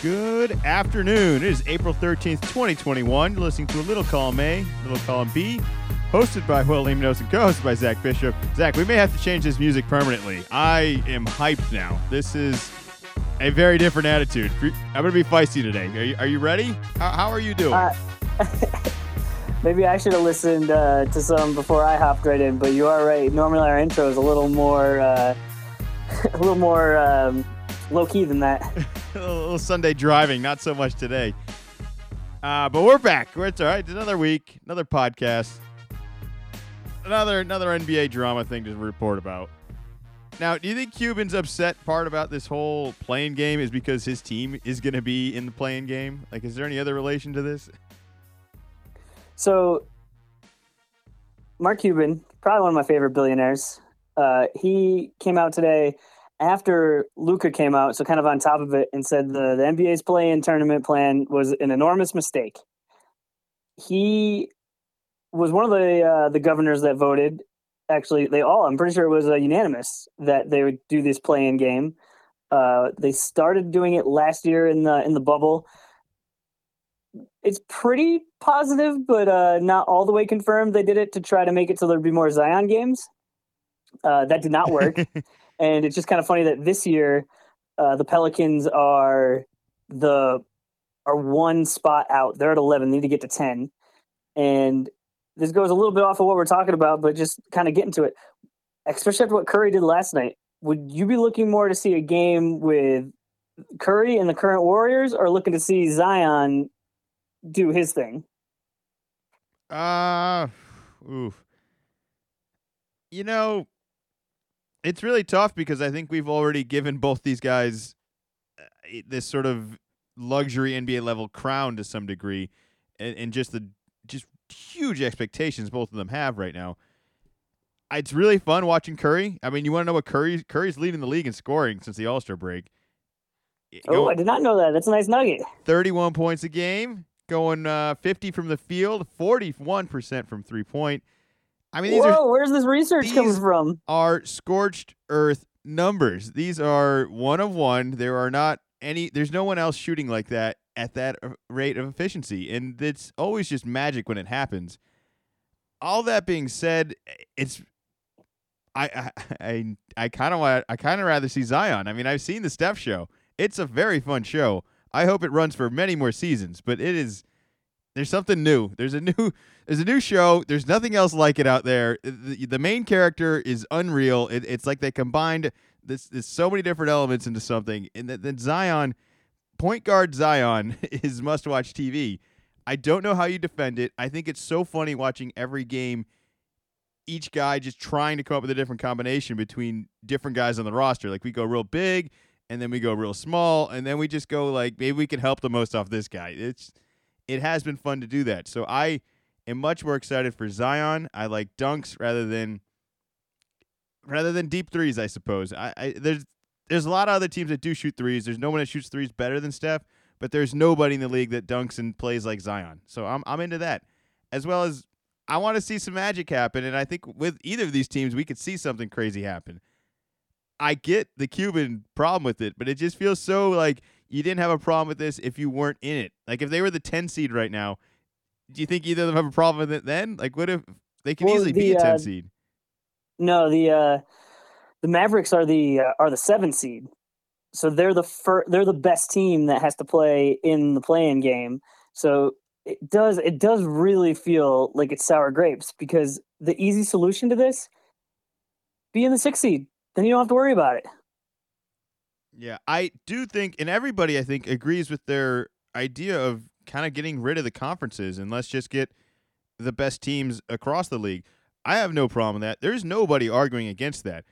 Good afternoon. It is April 13th, 2021. You're listening to a Little Column A, Little Column B, hosted by Will Limnos and co-hosted by Zach Bishop. Zach, we may have to change this music permanently. I am hyped now. This is a very different attitude. I'm going to be feisty today. Are you, are you ready? How, how, are you doing? Uh, maybe I should have listened uh, to some before I hopped right in, but you are right. Normally our intro is a little more, uh, a little more um, low key than that. little Sunday driving, not so much today. Uh, but we're back. It's all right. It's another week, another podcast, another another NBA drama thing to report about. Now, do you think Cuban's upset part about this whole play-in game is because his team is going to be in the play-in game? Like, is there any other relation to this? So, Mark Cuban, probably one of my favorite billionaires. Uh, he came out today after Luka came out, so kind of on top of it, and said the, the NBA's play-in tournament plan was an enormous mistake. He was one of the uh, the governors that voted. Actually, they all, I'm pretty sure it was uh, unanimous that they would do this play-in game. Uh, they started doing it last year in the in the bubble. It's pretty positive, but uh, not all the way confirmed. They did it to try to make it so there'd be more Zion games. Uh, that did not work. And it's just kind of funny that this year uh, the Pelicans are the are one spot out. They're at eleven. They need to get to ten. And this goes a little bit off of what we're talking about, but just kind of get into it. Especially after what Curry did last night. Would you be looking more to see a game with Curry and the current Warriors, or looking to see Zion do his thing? Uh, oof. You know, it's really tough because I think we've already given both these guys uh, this sort of luxury NBA level crown to some degree, and, and just the just huge expectations both of them have right now. It's really fun watching Curry. I mean, you want to know what Curry Curry's leading the league in scoring since the All Star break. Oh, I did not know that. That's a nice nugget. Thirty-one points a game, going uh, fifty from the field, forty-one percent from three point. I mean, these Whoa, are where's this research coming from? Are scorched earth numbers. These are one of one. There are not any. There's no one else shooting like that at that uh, rate of efficiency, and it's always just magic when it happens. All that being said, it's I I I, I kind of want I kind of rather see Zion. I mean, I've seen the Steph show. It's a very fun show. I hope it runs for many more seasons, but it is there's something new. There's a new there's a new show. There's nothing else like it out there. The, the main character is unreal. It, it's like they combined this there's so many different elements into something. And then Zion, point guard Zion is must watch TV. I don't know how you defend it. I think it's so funny watching every game each guy just trying to come up with a different combination between different guys on the roster. Like we go real big and then we go real small and then we just go like maybe we can help the most off this guy. It's it has been fun to do that. So I am much more excited for Zion. I like dunks rather than rather than deep threes. I suppose. I, I there's there's a lot of other teams that do shoot threes. There's no one that shoots threes better than Steph, but there's nobody in the league that dunks and plays like Zion. So I'm I'm into that, as well as I want to see some magic happen. And I think with either of these teams, we could see something crazy happen. I get the Cuban problem with it, but it just feels so like you didn't have a problem with this if you weren't in it. Like if they were the 10 seed right now, do you think either of them have a problem with it then? Like what if they can well, easily the, be a 10 uh, seed? No, the uh the Mavericks are the uh, are the 7 seed. So they're the fir- they're the best team that has to play in the play-in game. So it does it does really feel like it's sour grapes because the easy solution to this be in the 6 seed. Then you don't have to worry about it. Yeah, I do think, and everybody I think agrees with their idea of kind of getting rid of the conferences and let's just get the best teams across the league. I have no problem with that. There's nobody arguing against that.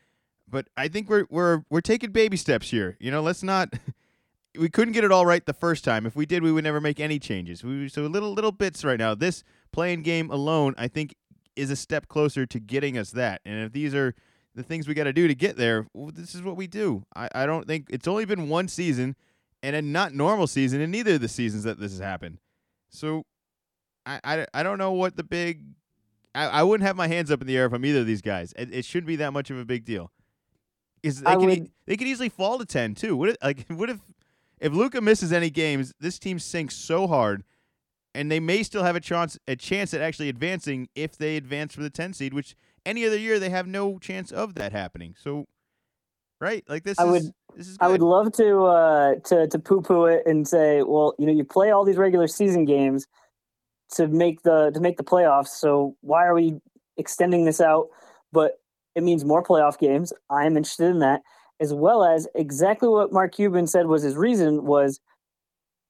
But I think we're we're we're taking baby steps here. You know, let's not we couldn't get it all right the first time. If we did, we would never make any changes. We so little little bits right now. This play-in game alone, I think, is a step closer to getting us that. And if these are the things we got to do to get there, well, this is what we do. I, I don't think it's only been one season and a not normal season in neither of the seasons that this has happened. So I, I, I don't know what the big. I, I wouldn't have my hands up in the air if I'm either of these guys. It, it shouldn't be that much of a big deal. Is they I could would, e- they could easily fall to ten too. What if, like what if If Luka misses any games, this team sinks so hard, and they may still have a chance a chance at actually advancing if they advance for the 10 seed, which any other year they have no chance of that happening. So, right, like this. I is, would- This is. I would love to uh, to to poo poo it and say, well, you know, you play all these regular season games to make the to make the playoffs. So why are we extending this out? But it means more playoff games. I am interested in that, as well as exactly what Mark Cuban said was his reason was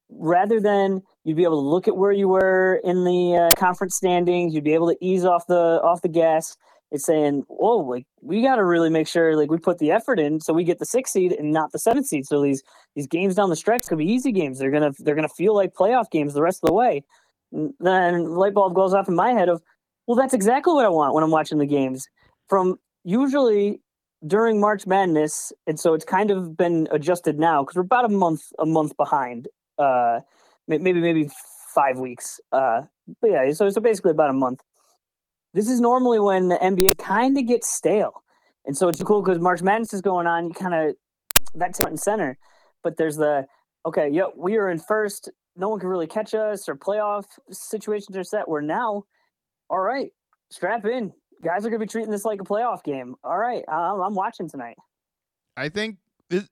rather than you'd be able to look at where you were in the uh, conference standings, you'd be able to ease off the off the gas. It's saying, "Whoa, like we got to really make sure like we put the effort in, so we get the sixth seed and not the seventh seed. So these these games down the stretch could be easy games. They're gonna they're gonna feel like playoff games the rest of the way." And then light bulb goes off in my head of, "Well, that's exactly what I want when I'm watching the games." From usually during March Madness, and so it's kind of been adjusted now because we're about a month a month behind. Uh, maybe maybe five weeks. Uh, but yeah, so so basically about a month. This is normally when the NBA kind of gets stale, and so it's cool because March Madness is going on. You kind of that's front and center, but there's the okay. Yep, we are in first. No one can really catch us, or playoff situations are set. Where now, all right, strap in. Guys are gonna be treating this like a playoff game. All right, I'm, I'm watching tonight. I think this,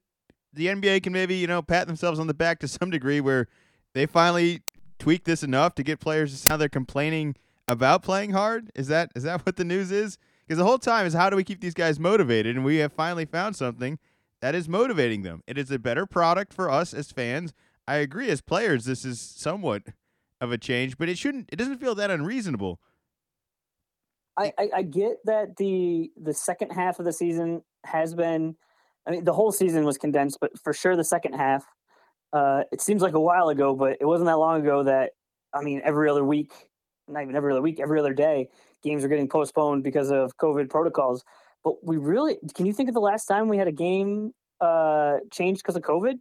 the NBA can maybe you know pat themselves on the back to some degree where they finally tweak this enough to get players to sound they're complaining about playing hard. Is that is that what the news is? Because the whole time is how do we keep these guys motivated, and we have finally found something that is motivating them. It is a better product for us as fans. I agree, as players, this is somewhat of a change, but it shouldn't. It doesn't feel that unreasonable. I, I, I get that the the second half of the season has been I mean the whole season was condensed, but for sure the second half. Uh, it seems like a while ago, but it wasn't that long ago that I mean every other week, not even every other week, every other day, games are getting postponed because of COVID protocols. But we really can you think of the last time we had a game uh changed because of COVID?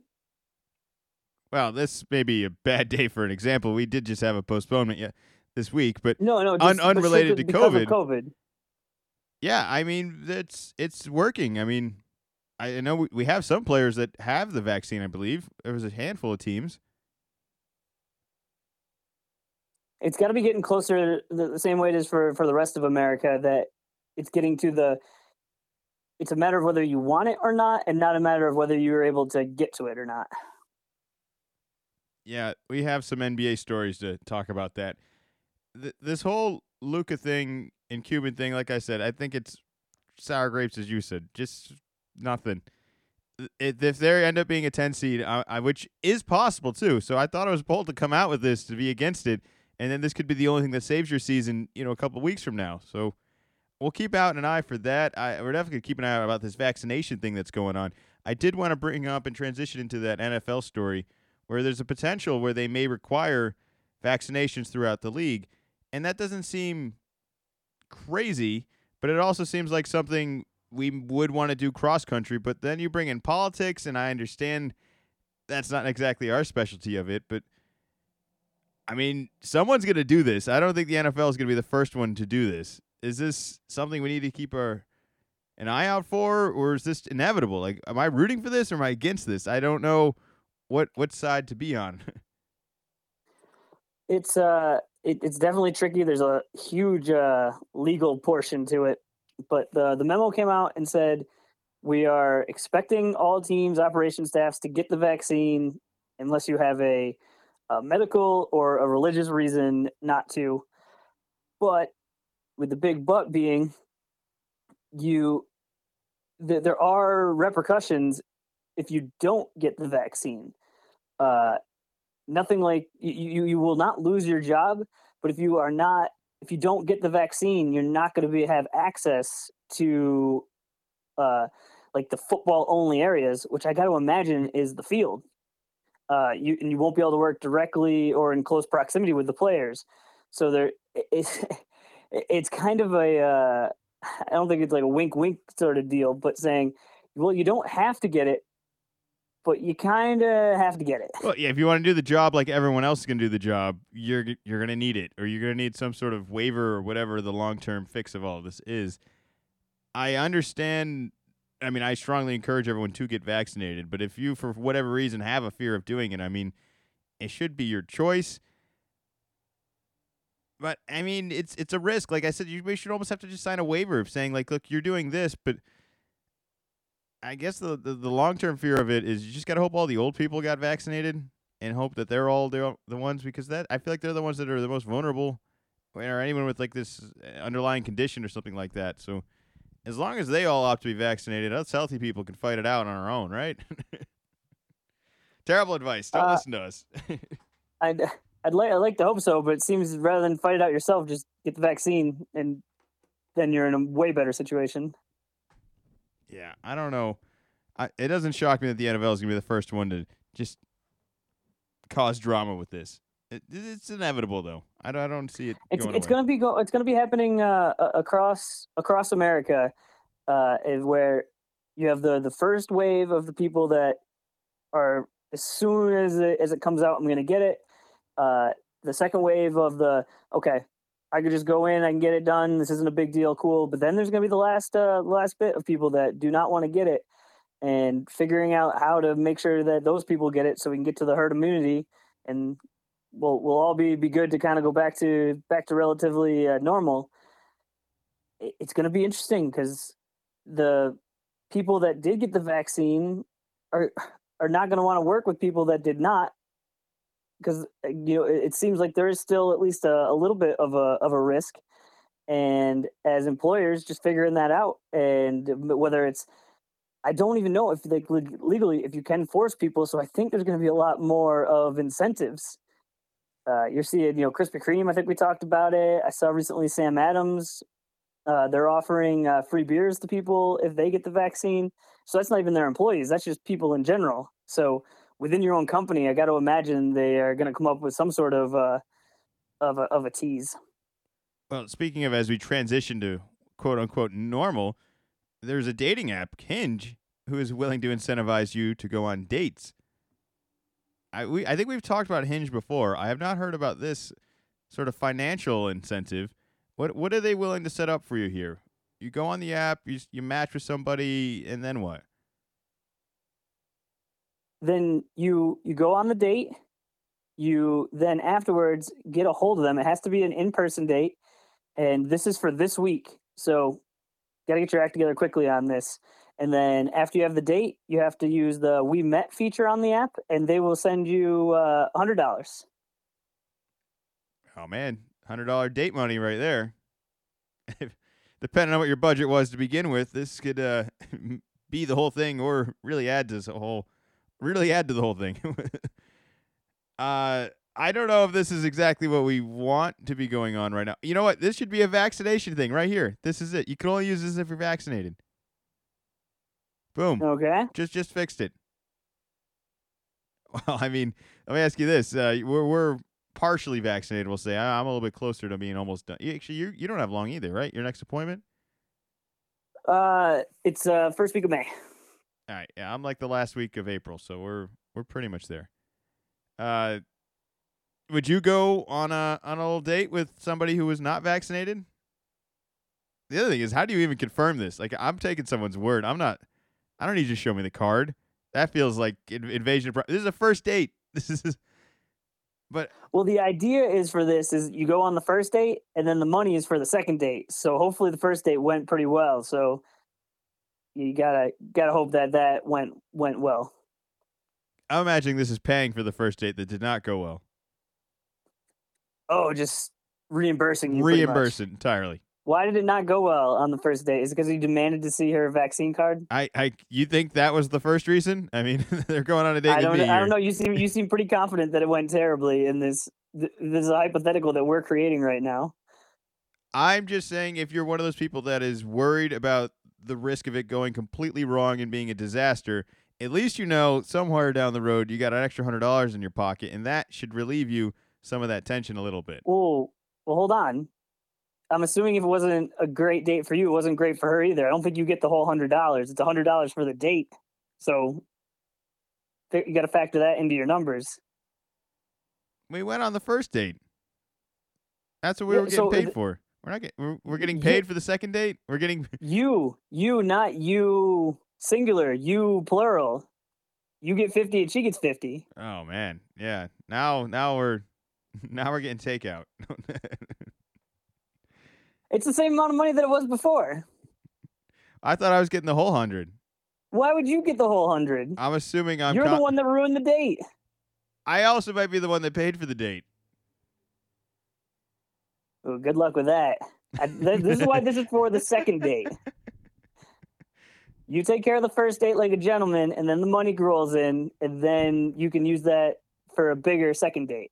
Well, this may be a bad day for an example. We did just have a postponement yet this week, but No, no, Un- just, but unrelated to COVID. COVID. Yeah, I mean it's it's working. I mean, I know we, we have some players that have the vaccine. I believe there was a handful of teams. It's got to be getting closer the, the same way it is for for the rest of America. That it's getting to the. It's a matter of whether you want it or not, and not a matter of whether you're able to get to it or not. Yeah, we have some NBA stories to talk about that. Th- this whole Luka thing and Cuban thing, like I said, I think it's sour grapes, as you said. Just nothing. If they end up being a ten seed, I, I, which is possible too, so I thought it was bold to come out with this to be against it, and then this could be the only thing that saves your season, you know, a couple weeks from now. So we'll keep out an eye for that. I, we're definitely keep an eye out about this vaccination thing that's going on. I did want to bring up and transition into that NFL story where there's a potential where they may require vaccinations throughout the league, and that doesn't seem crazy, but it also seems like something we would want to do cross country. But then you bring in politics, and I understand that's not exactly our specialty of it, but I mean, someone's going to do this. I don't think the NFL is going to be the first one to do this. Is this something we need to keep our an eye out for, or is this inevitable? Like, am I rooting for this or am I against this? I don't know what what side to be on. It's uh, it, it's definitely tricky. There's a huge uh legal portion to it, but the the memo came out and said we are expecting all teams, operation staffs to get the vaccine unless you have a, a medical or a religious reason not to. But with the big but being, you th- there are repercussions if you don't get the vaccine. Uh, nothing like you, you you will not lose your job, but if you are not if you don't get the vaccine, you're not going to be have access to uh, like the football only areas, which I got to imagine is the field. Uh, you and you won't be able to work directly or in close proximity with the players. So there, it's it's kind of a uh, I don't think it's like a wink wink sort of deal, but saying, well, you don't have to get it, but you kind of have to get it. well, yeah, if you want to do the job like everyone else is going to do the job, you're you're going to need it, or you're going to need some sort of waiver or whatever the long term fix of all of this is. I understand I mean, I strongly encourage everyone to get vaccinated. But if you, for whatever reason, have a fear of doing it, I mean, it should be your choice. But I mean, it's it's a risk. Like I said, you should almost have to just sign a waiver of saying, like, look, you're doing this, but I guess the the, the long term fear of it is you just got to hope all the old people got vaccinated and hope that they're all the the ones because that I feel like they're the ones that are the most vulnerable, or anyone with like this uh, underlying condition or something like that. So as long as they all opt to be vaccinated, us healthy people can fight it out on our own, right? Terrible advice. Don't Uh, listen to us. I'd I'd like I like to hope so, but it seems rather than fight it out yourself, just get the vaccine, and then you're in a way better situation. yeah, I don't know. I, it doesn't shock me that the NFL is going to be the first one to just cause drama with this. It, it's inevitable, though. I don't, I don't see it. It's going it's away. gonna be go, it's gonna be happening uh, across across America, uh, where you have the the first wave of the people that are as soon as it, as it comes out, I'm gonna get it. Uh, the second wave of the okay, I could just go in, I can get it done. This isn't a big deal, cool. But then there's gonna be the last uh, last bit of people that do not want to get it, and figuring out how to make sure that those people get it, so we can get to the herd immunity, and we'll we'll all be be good to kind of go back to back to relatively uh, normal. It's going to be interesting because the people that did get the vaccine are are not going to want to work with people that did not because you know it, it seems like there is still at least a, a little bit of a of a risk and as employers just figuring that out and whether it's I don't even know if like legally if you can force people so I think there's going to be a lot more of incentives uh, you're seeing, you know, Krispy Kreme. I think we talked about it. I saw recently Sam Adams. Uh, they're offering uh, free beers to people if they get the vaccine. So that's not even their employees. That's just people in general. So within your own company, I got to imagine they are going to come up with some sort of uh, of a, of a tease. Well, speaking of as we transition to quote unquote normal, there's a dating app, Hinge, who is willing to incentivize you to go on dates. I we I think we've talked about Hinge before. I have not heard about this sort of financial incentive. What what are they willing to set up for you here? You go on the app, you you match with somebody, and then what? Then you you go on the date. You then afterwards get a hold of them. It has to be an in person date, and this is for this week. So, got to get your act together quickly on this. And then after you have the date, you have to use the We Met feature on the app, and they will send you uh, hundred dollars. Oh man, hundred dollar date money right there. Depending on what your budget was to begin with, this could uh, be the whole thing, or really add to the whole, really add to the whole thing. uh, I don't know if this is exactly what we want to be going on right now. You know what? This should be a vaccination thing right here. This is it. You can only use this if you're vaccinated. Boom. Okay. Just just fixed it. Well, I mean, let me ask you this: uh, we're we're partially vaccinated. We'll say I- I'm a little bit closer to being almost done. Actually, you you don't have long either, right? Your next appointment? Uh, it's uh first week of May. All right, yeah, I'm like the last week of April, so we're we're pretty much there. Uh, would you go on a on a little date with somebody who was not vaccinated? The other thing is, how do you even confirm this? Like, I'm taking someone's word. I'm not. I don't need you to show me the card. That feels like in- invasion. Of this is a first date. This is. But Well, the idea is for this is you go on the first date, and then the money is for the second date. So hopefully the first date went pretty well. So you gotta gotta hope that that went went well. I'm imagining this is paying for the first date that did not go well. Oh, just reimbursing you. pretty much. Reimburse it entirely. Why did it not go well on the first date? Is it because you demanded to see her vaccine card? I, I, you think that was the first reason? I mean, they're going on a date I don't. I don't know. You seem you seem pretty confident that it went terribly in this. th- This is a hypothetical that we're creating right now. I'm just saying if you're one of those people that is worried about the risk of it going completely wrong and being a disaster, at least you know somewhere down the road you got an extra hundred dollars in your pocket, and that should relieve you some of that tension a little bit. Well, well, hold on. I'm assuming if it wasn't a great date for you, it wasn't great for her either. I don't think you get the whole hundred dollars. It's a hundred dollars for the date, so you got to factor that into your numbers. We went on the first date. That's what we Yeah, were getting so paid th- for. We're not getting. We're, we're getting You- paid for the second date. We're getting. You, you, not you, singular, you plural. You get 50 and she gets 50. Oh man, yeah. Now, now we're now we're getting takeout. It's the same amount of money that it was before. I thought I was getting the whole hundred. Why would you get the whole hundred? I'm assuming I'm. You're the one that ruined the date. I also might be the one that paid for the date. Oh, good luck with that. I, th- this is why this is for the second date. You take care of the first date like a gentleman, and then the money rolls in, and then you can use that for a bigger second date.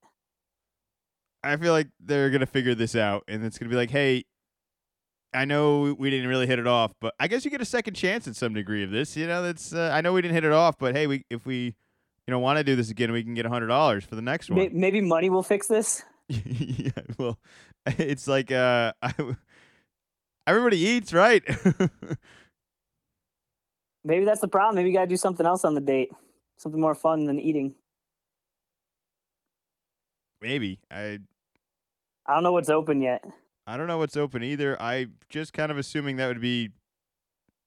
I feel like they're gonna figure this out, and it's gonna be like, hey, I know we didn't really hit it off, but I guess you get a second chance in some degree of this. You know, that's uh, I know we didn't hit it off, but hey, we if we you know want to do this again, we can get a hundred dollars for the next one. Maybe money will fix this. yeah, well, it's like uh, I, everybody eats, right? Maybe that's the problem. Maybe you got to do something else on the date, something more fun than eating. Maybe I I don't know what's open yet. I don't know what's open either. I just kind of assuming that would be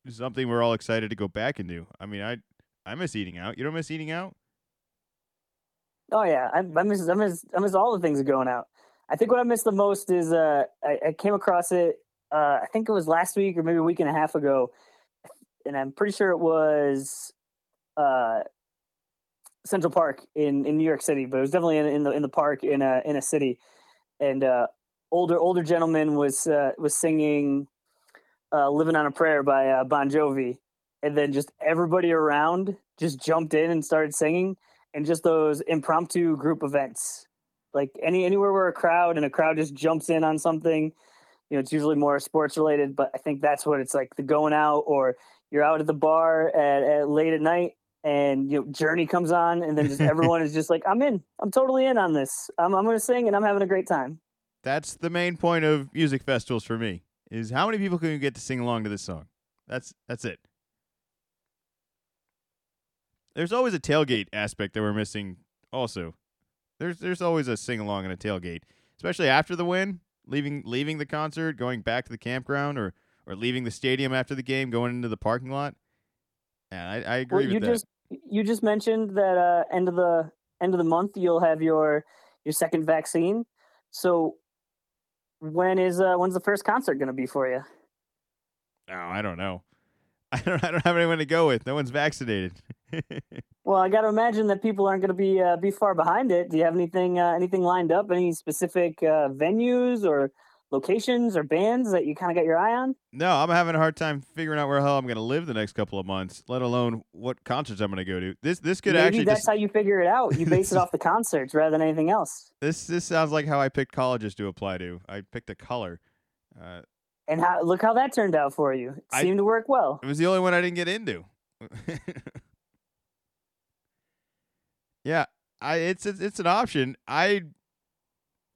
something we're all excited to go back and do. I mean, I I miss eating out. You don't miss eating out? Oh yeah, I, I miss I miss I miss all the things going out. I think what I miss the most is uh I, I came across it uh I think it was last week or maybe a week and a half ago, and I'm pretty sure it was uh Central Park in in New York City, but it was definitely in, in the in the park in a in a city, and uh older older gentleman was uh, was singing uh, "Living on a Prayer" by uh, Bon Jovi, and then just everybody around just jumped in and started singing, and just those impromptu group events, like any anywhere where a crowd and a crowd just jumps in on something, you know, it's usually more sports related, but I think that's what it's like the going out or you're out at the bar at, at late at night and you know Journey comes on and then just everyone is just like I'm in, I'm totally in on this, I'm I'm gonna sing and I'm having a great time. That's the main point of music festivals for me. Is how many people can you get to sing along to this song? That's that's it. There's always a tailgate aspect that we're missing. Also, there's there's always a sing along and a tailgate, especially after the win, leaving leaving the concert, going back to the campground, or or leaving the stadium after the game, going into the parking lot. Yeah, I, I agree Well, with you that. just you just mentioned that uh, end of the end of the month you'll have your your second vaccine. So when is uh, when's the first concert going to be for you? Oh, I don't know. I don't. I don't have anyone to go with. No one's vaccinated. Well, I got to imagine that people aren't going to be uh, be far behind it. Do you have anything uh, anything lined up? Any specific uh, venues or locations or bands that you kind of got your eye on? no, I'm having a hard time figuring out where the hell I'm going to live the next couple of months. Let alone what concerts I'm going to go to. This this could Maybe actually that's just, how you figure it out. You base it off the concerts rather than anything else. this this sounds like how I picked colleges to apply to. I picked a color. Uh, And how look how that turned out for you. It I- seemed to work well. it was the only one I didn't get into. yeah, I it's, it's it's an option. I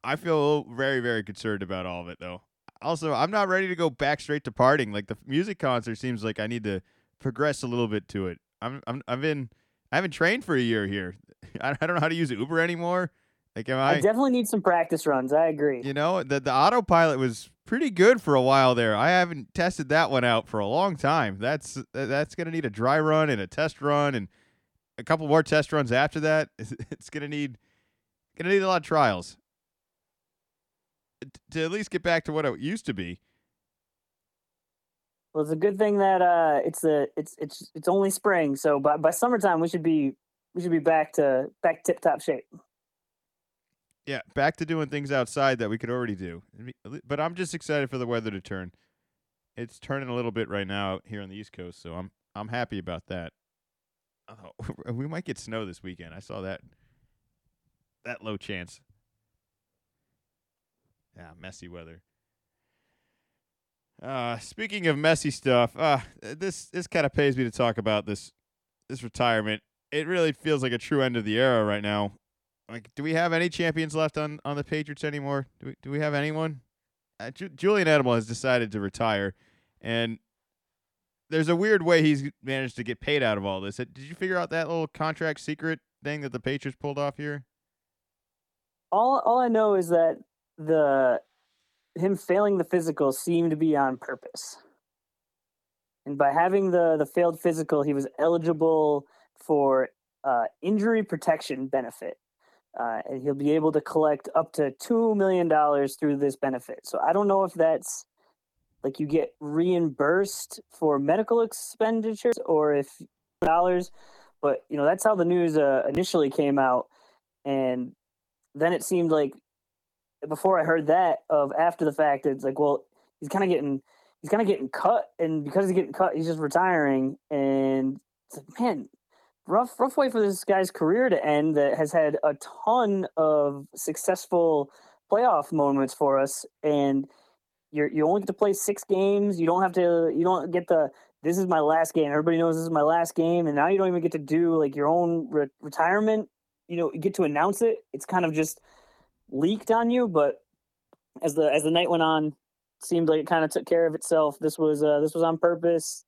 I feel very very concerned about all of it though. Also, I'm not ready to go back straight to partying. Like the music concert seems like I need to progress a little bit to it. I'm I'm I've been I haven't trained for a year here. I, I don't know how to use Uber anymore. Like am I, I, definitely need some practice runs. I agree. you know, the the autopilot was pretty good for a while there. I haven't tested that one out for a long time. That's uh, that's going to need a dry run and a test run and a couple more test runs after that. It's going to need to need a lot of trials to at least get back to what it used to be. Well, it's a good thing that uh, it's a it's it's it's only spring, so by by summertime we should be we should be back to back tip top shape. Yeah, back to doing things outside that we could already do. But I'm just excited for the weather to turn. It's turning a little bit right now here on the East Coast, so I'm I'm happy about that. Oh, we might get snow this weekend. I saw that that low chance. Yeah, messy weather. Uh, speaking of messy stuff, uh, this this kind of pays me to talk about this this retirement. It really feels like a true end of the era right now. Like, do we have any champions left on, on the Patriots anymore? Do we, do we have anyone? Uh, Ju- Julian Edelman has decided to retire, and there's a weird way he's managed to get paid out of all this. Uh, Did you figure out that little contract secret thing that the Patriots pulled off here? All all I know is that the him failing the physical seemed to be on purpose. and by having the the failed physical, he was eligible for uh, injury protection benefit. Uh, and he'll be able to collect up to two million dollars through this benefit. So I don't know if that's like you get reimbursed for medical expenditures or if dollars, but you know that's how the news uh, initially came out, and then it seemed like before I heard that of after the fact, it's like well he's kind of getting he's kind of getting cut, and because he's getting cut, he's just retiring, and it's like man, rough rough way for this guy's career to end that has had a ton of successful playoff moments for us and you you only get to play six games you don't have to you don't get the this is my last game everybody knows this is my last game and now you don't even get to do like your own re- retirement you know you get to announce it it's kind of just leaked on you but as the as the night went on seemed like it kind of took care of itself this was uh this was on purpose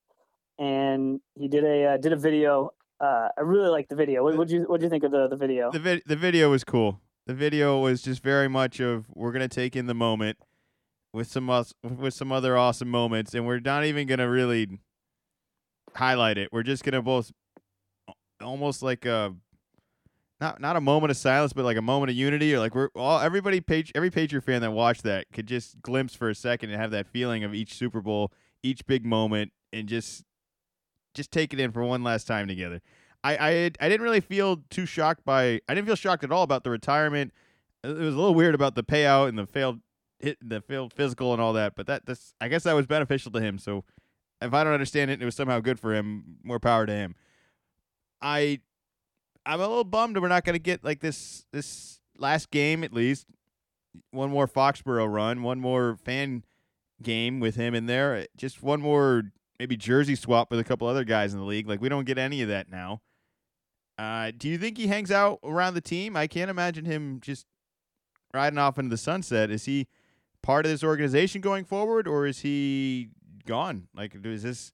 and he did a uh, did a video uh, I really like the video. What would you what do you think of the the video? The vi- the video was cool. The video was just very much of we're gonna take in the moment with some us with some other awesome moments, and we're not even gonna really highlight it. We're just gonna both almost like a not not a moment of silence, but like a moment of unity, or like we're all everybody page every Patriot fan that watched that could just glimpse for a second and have that feeling of each Super Bowl, each big moment, and just just take it in for one last time together. I I, I didn't really feel too shocked by I didn't feel shocked at all about the retirement. It was a little weird about the payout and the failed hit the failed physical and all that, but that this I guess that was beneficial to him. So if I don't understand it, it was somehow good for him. More power to him. I I'm a little bummed we're not going to get like this this last game at least one more Foxborough run, one more fan game with him in there, just one more maybe jersey swap with a couple other guys in the league. Like we don't get any of that now. Uh, do you think he hangs out around the team? I can't imagine him just riding off into the sunset. Is he part of this organization going forward, or is he gone? Like, is this?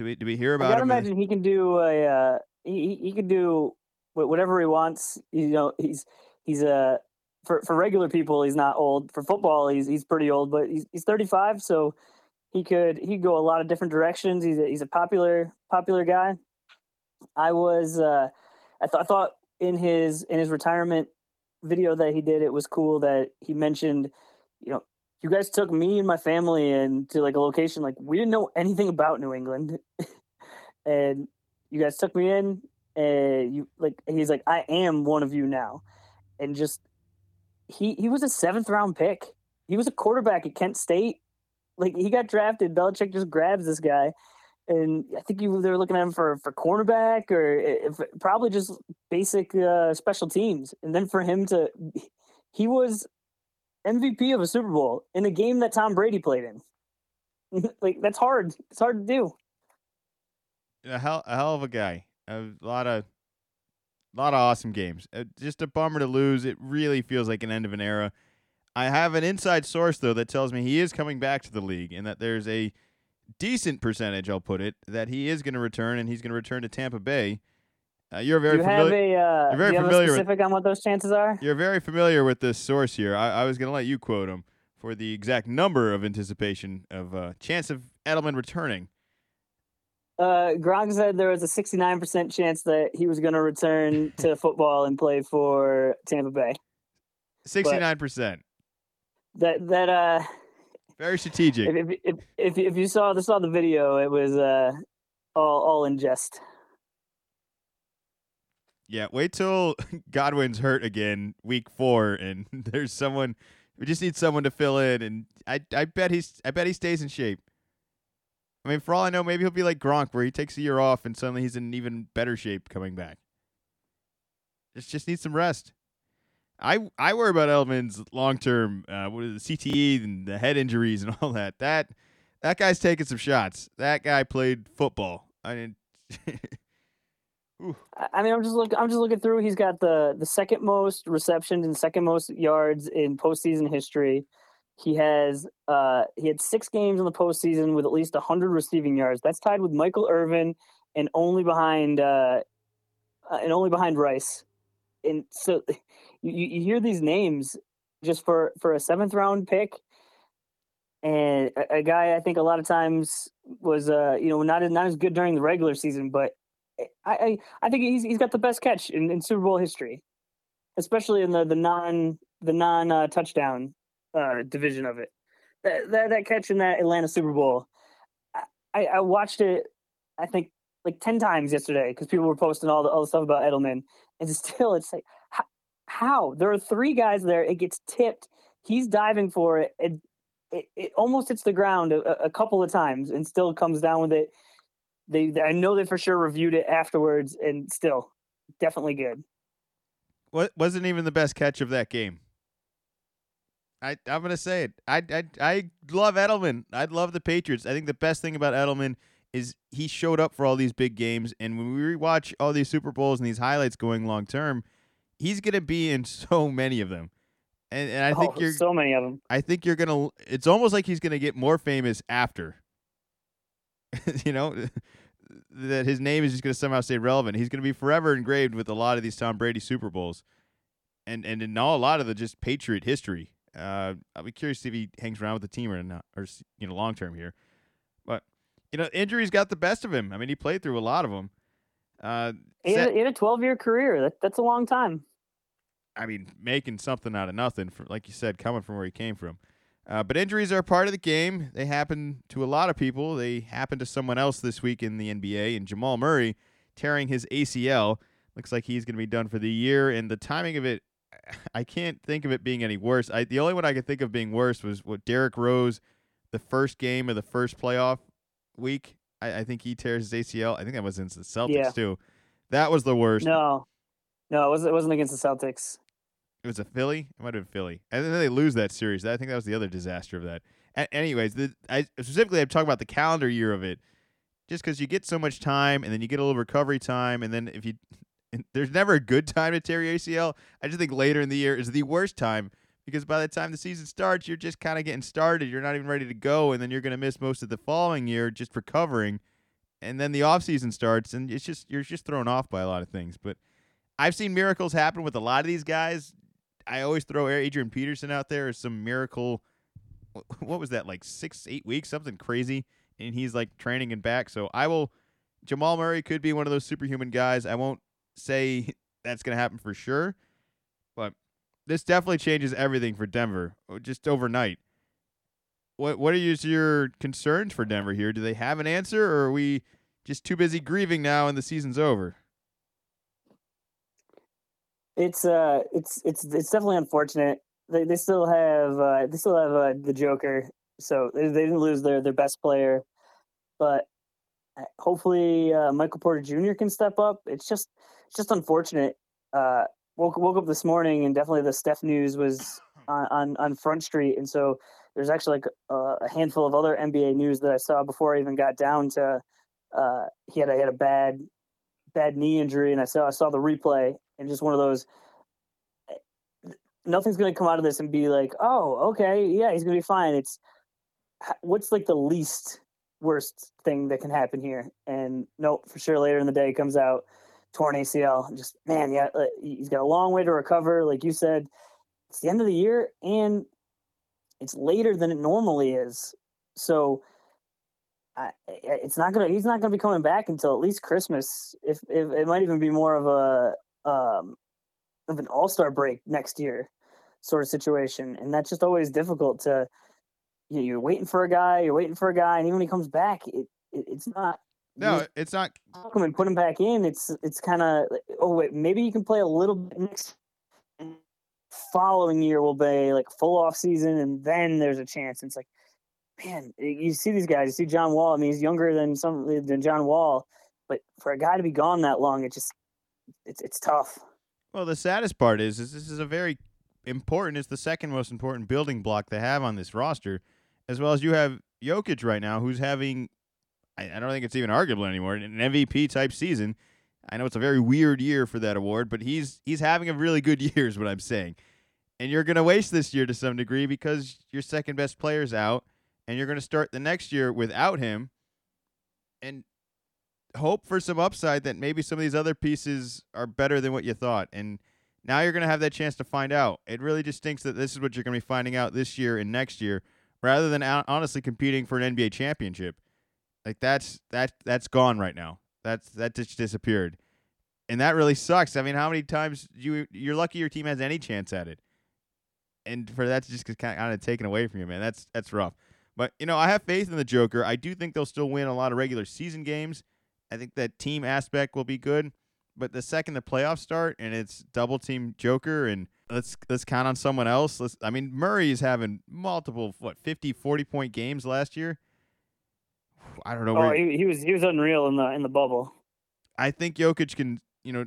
Do we do we hear about? I gotta him imagine he can do a uh, he he can do whatever he wants. You know, he's he's a uh, for for regular people he's not old. For football, he's he's pretty old, but he's he's 35, so he could he could go a lot of different directions. He's a, he's a popular popular guy. I was uh, I thought I thought in his in his retirement video that he did, it was cool that he mentioned, you know, you guys took me and my family into like a location like we didn't know anything about New England, and you guys took me in, and you like he's like I am one of you now, and just he he was a seventh round pick. He was a quarterback at Kent State like he got drafted. Belichick just grabs this guy, and I think you they were looking at him for for cornerback or if, probably just basic uh, special teams. And then for him to, he was MVP of a Super Bowl in a game that Tom Brady played in. like that's hard. It's hard to do. A hell, a hell of a guy. A lot of, lot of awesome games. Uh, just a bummer to lose. It really feels like an end of an era. I have an inside source though that tells me he is coming back to the league and that there's a decent percentage, I'll put it, that he is going to return and he's going to return to Tampa Bay. Uh, you're very you familiar. Have a, uh, you're very familiar specific with, on what those chances are. You're very familiar with this source here. I, I was going to let you quote him for the exact number of anticipation of uh, chance of Edelman returning. Uh, Gronk said there was a 69% chance that he was going to return to football and play for Tampa Bay. 69% that that uh very strategic. If if if, if, if you saw the saw the video, it was uh all all in jest. Yeah, wait till Godwin's hurt again, week four, and there's someone. We just need someone to fill in, and I I bet he's I bet he stays in shape. I mean, for all I know, maybe he'll be like Gronk, where he takes a year off and suddenly he's in even better shape coming back. Just just needs some rest. I I worry about Elvin's long term uh, what is the CTE and the head injuries and all that. That that guy's taking some shots. That guy played football. I mean, I mean, I'm just looking. I'm just looking through. He's got the the second most receptions and second most yards in postseason history. He has uh he had six games in the postseason with at least 100 receiving yards. That's tied with Michael Irvin and only behind uh, uh and only behind Rice. And so you, you hear these names just for for a seventh round pick. and a, a, guy I think a lot of times was uh you know not not as good during the regular season, but I I, think he's he's got the best catch in, in Super Bowl history, especially in the the non the non uh, touchdown uh, division of it. That, that that catch in that Atlanta Super Bowl, I, I watched it. I think like ten times yesterday because people were posting all the all the stuff about Edelman, and still it's like how, how there are three guys there. It gets tipped. He's diving for it. It, it, it almost hits the ground a, a couple of times and still comes down with it. They, I know they for sure reviewed it afterwards, and still, definitely good. What wasn't even the best catch of that game. I I'm gonna say it. I I I love Edelman. I love the Patriots. I think the best thing about Edelman is he showed up for all these big games, and when we rewatch all these Super Bowls and these highlights going long term, he's gonna be in so many of them. And, and I think oh, you're so many of them. I think you're gonna. It's almost like he's gonna get more famous after. you know, that his name is just gonna somehow stay relevant. He's gonna be forever engraved with a lot of these Tom Brady Super Bowls, and and in all a lot of the just Patriot history. Uh, I'll be curious if he hangs around with the team or not, or you know, long term here. But you know, injuries got the best of him. I mean, he played through a lot of them. Uh, he a 12 year career. That, that's a long time. I mean, making something out of nothing, for, like you said, coming from where he came from. Uh, but injuries are part of the game. They happen to a lot of people. They happen to someone else this week in the NBA, and Jamal Murray tearing his ACL. Looks like he's going to be done for the year, and the timing of it, I can't think of it being any worse. I, the only one I could think of being worse was what Derrick Rose, the first game of the first playoff week. I, I think he tears his ACL. I think that was against the Celtics yeah. too. That was the worst. No, no, it wasn't. It wasn't against the Celtics. It was a Philly. It might have been Philly, and then they lose that series. I think that was the other disaster of that. A- anyways, the, I specifically I'm talking about the calendar year of it, just because you get so much time, and then you get a little recovery time, and then if you there's never a good time to tear your ACL. I just think later in the year is the worst time because by the time the season starts, you're just kind of getting started. You're not even ready to go, and then you're going to miss most of the following year just recovering. And then the off season starts, and it's just you're just thrown off by a lot of things. But I've seen miracles happen with a lot of these guys. I always throw Adrian Peterson out there as some miracle. What was that like six, eight weeks, something crazy, and he's like training and back. So I will. Jamal Murray could be one of those superhuman guys. I won't say that's going to happen for sure, but this definitely changes everything for Denver uh, just overnight. What what are your concerns for Denver here? Do they have an answer, or are we just too busy grieving now and the season's over? It's uh, it's it's it's definitely unfortunate. They they still have uh, they still have uh, the Joker, so they, they didn't lose their their best player, but uh, hopefully uh, Michael Porter Jr. can step up. It's just it's just unfortunate. Uh, woke woke up this morning and definitely the Steph news was on on, on Front Street, and so there's actually like a, a, handful of other NBA news that I saw before I even got down to. Uh, he had a, he had a bad bad knee injury, and I saw I saw the replay, and just one of those. Nothing's going to come out of this and be like, oh, okay, yeah, he's going to be fine. It's what's like the least worst thing that can happen here, and nope, for sure later in the day comes out torn ACL. Just man, yeah, uh, he's got a long way to recover. Like you said, it's the end of the year and it's later than it normally is. So I, it's not gonna. He's not gonna be coming back until at least Christmas. If, if it might even be more of a um, of an All Star break next year, sort of situation. And that's just always difficult to. You know, you're waiting for a guy. You're waiting for a guy, and even when he comes back, it, it it's not no, it's not. Come and put him back in. It's it's kind of oh wait maybe you can play a little bit next following year will be like full off season and then there's a chance. And it's like man, you see these guys. You see John Wall. I mean, he's younger than some than John Wall, but for a guy to be gone that long, it just it's it's tough. Well, the saddest part is, is this is a very important. It's the second most important building block they have on this roster, as well as you have Jokic right now, who's having I, I don't think it's even arguable anymore. An MVP type season. I know it's a very weird year for that award, but he's he's having a really good year, is what I'm saying. And you're going to waste this year to some degree because your second best player's out, and you're going to start the next year without him, and hope for some upside that maybe some of these other pieces are better than what you thought. And now you're going to have that chance to find out. It really just stinks that this is what you're going to be finding out this year and next year rather than honestly competing for an NBA championship. Like that's that that's gone right now. That's that just disappeared, and that really sucks. I mean, how many times you you're lucky your team has any chance at it, and for that to just kind of taken away from you, man, that's that's rough. But you know, I have faith in the Joker. I do think they'll still win a lot of regular season games. I think that team aspect will be good. But the second the playoffs start and it's double team Joker and let's let's count on someone else. Let's I mean Murray is having multiple what 50 40 point games last year. I don't know. Oh, he, he was he was unreal in the in the bubble. I think Jokic can, you know,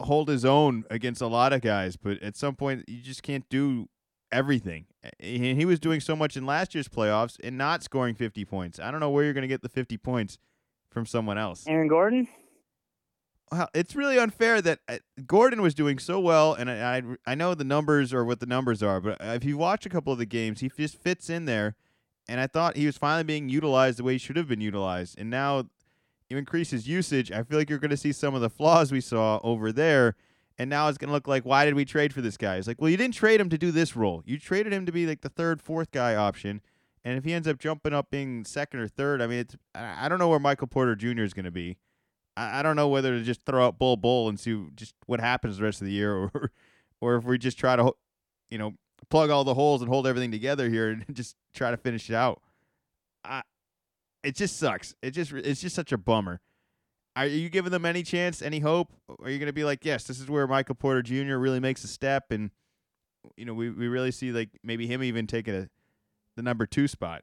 hold his own against a lot of guys, but at some point you just can't do everything. He was doing so much in last year's playoffs and not scoring 50 points. I don't know where you're going to get the 50 points from someone else. Aaron Gordon? Well, it's really unfair that uh, Gordon was doing so well, and I, I, I know the numbers are what the numbers are, but if you watch a couple of the games, he just fits in there, and I thought he was finally being utilized the way he should have been utilized, and now you increase his usage. I feel like you're going to see some of the flaws we saw over there, and now it's going to look like why did we trade for this guy? It's like, well, you didn't trade him to do this role. You traded him to be like the third, fourth guy option, and if he ends up jumping up being second or third, I mean, it's I don't know where Michael Porter Jr. is going to be. I, I don't know whether to just throw out Bol Bol and see just what happens the rest of the year, or or if we just try to, you know, plug all the holes and hold everything together here and just try to finish it out. I, it just sucks. It just it's just such a bummer. Are you giving them any chance, any hope? Are you going to be like, yes, this is where Michael Porter Jr. really makes a step, and you know, we we really see like maybe him even taking a the number two spot.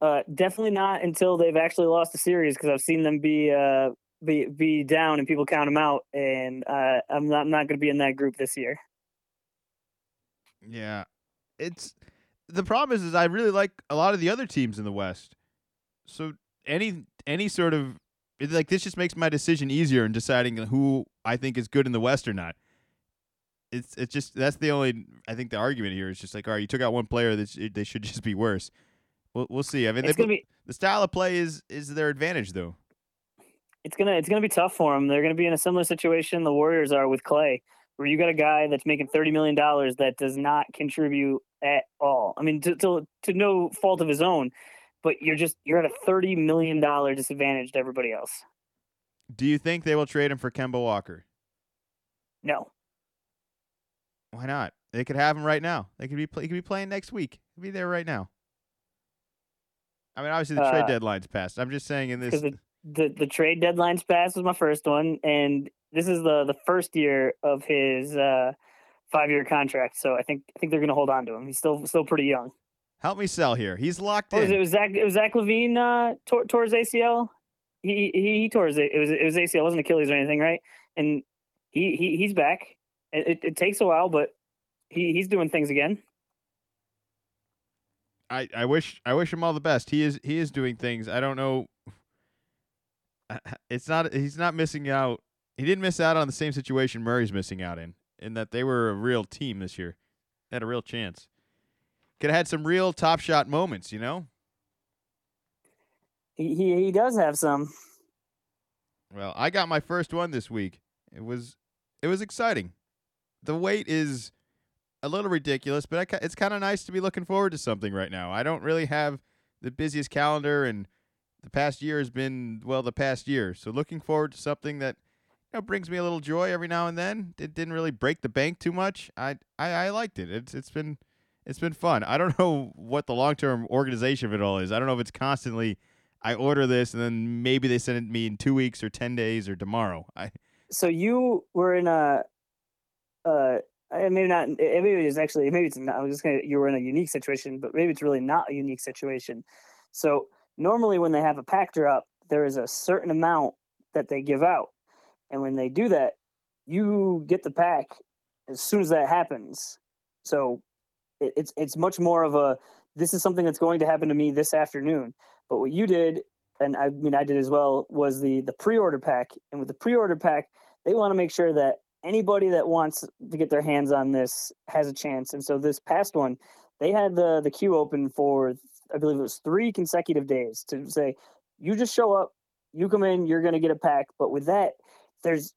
Uh, definitely not until they've actually lost a series because I've seen them be uh, be be down and people count them out, and uh, I'm not I'm not going to be in that group this year. Yeah, it's the problem is is I really like a lot of the other teams in the West, so any any sort of like this just makes my decision easier in deciding who I think is good in the West or not. It's it's just that's the only I think the argument here is just like all right, you took out one player that they should just be worse. We'll, we'll see. I mean, they, be, the style of play is is their advantage, though. It's gonna it's gonna be tough for them. They're gonna be in a similar situation the Warriors are with Clay, where you got a guy that's making thirty million dollars that does not contribute at all. I mean, to, to to no fault of his own, but you're just you're at a thirty million dollar disadvantage to everybody else. Do you think they will trade him for Kemba Walker? No. Why not? They could have him right now. They could be he could be playing next week. He'd be there right now. I mean, obviously the uh, trade deadline's passed. I'm just saying in this. The, the, the trade deadline's passed was my first one, and this is the the first year of his uh, five year contract. So I think I think they're going to hold on to him. He's still still pretty young. Help me sell here. He's locked in. Was it? it was Zach. It was Zach LaVine uh, tore, tore his ACL. He, he he tore his it was it was ACL. It wasn't Achilles or anything, right? And he he he's back. It, it, it takes a while, but he he's doing things again. I, I wish I wish him all the best. He is he is doing things. I don't know. It's not he's not missing out. He didn't miss out on the same situation Murray's missing out in, in that they were a real team this year. They had a real chance. Could have had some real top shot moments, you know. He he he does have some. Well, I got my first one this week. It was it was exciting. The wait is a little ridiculous, but I, it's kind of nice to be looking forward to something right now. I don't really have the busiest calendar, and the past year has been well the past year. So looking forward to something that you know brings me a little joy every now and then. It didn't really break the bank too much. I I, I liked it. It's it's been it's been fun. I don't know what the long term organization of it all is. I don't know if it's constantly I order this and then maybe they send it me in two weeks or ten days or tomorrow. I so you were in a uh maybe not. Maybe it's actually maybe it's not. I was just gonna. You were in a unique situation, but maybe it's really not a unique situation. So normally, when they have a pack up, there is a certain amount that they give out, and when they do that, you get the pack as soon as that happens. So it's it's much more of a. This is something that's going to happen to me this afternoon. But what you did, and I mean I did as well, was the the pre-order pack. And with the pre-order pack, they want to make sure that anybody that wants to get their hands on this has a chance. And so this past one, they had the the queue open for I believe it was three consecutive days to say, you just show up, you come in, you're gonna get a pack. But with that, there's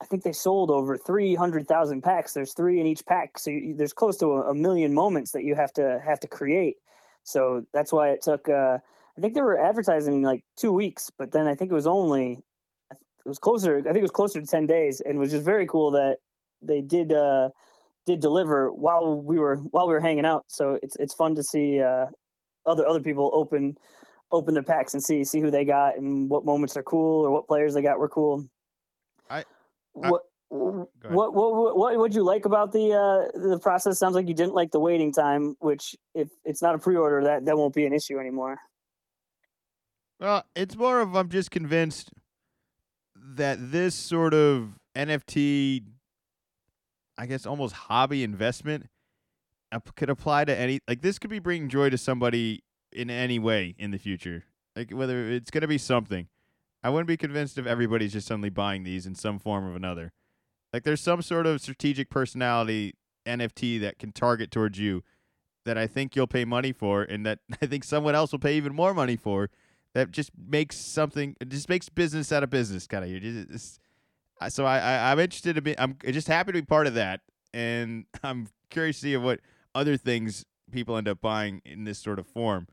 I think they sold over 300,000 packs. There's three in each pack. So you, there's close to a, a, million moments that you have to have to create. So that's why it took uh, I think they were advertising like 2 weeks, but then I think it was only it was closer I think it was closer to 10 days and it was just very cool that they did uh, did deliver while we were while we were hanging out. So it's it's fun to see uh, other other people open open their packs and see see who they got and what moments are cool or what players they got were cool. I, I what. What what what would you like about the uh, the process? Sounds like you didn't like the waiting time, which if it's not a pre-order, that that won't be an issue anymore. Well, it's more of I'm just convinced that this sort of NFT I guess almost hobby investment could apply to any like this could be bringing joy to somebody in any way in the future. Like whether it's going to be something. I wouldn't be convinced if everybody's just suddenly buying these in some form or another. Like there's some sort of strategic personality NFT that can target towards you that I think you'll pay money for and that I think someone else will pay even more money for that just makes something it just makes business out of business kind of so I, I am interested to be I'm just happy to be part of that, and I'm curious to see what other things people end up buying in this sort of form.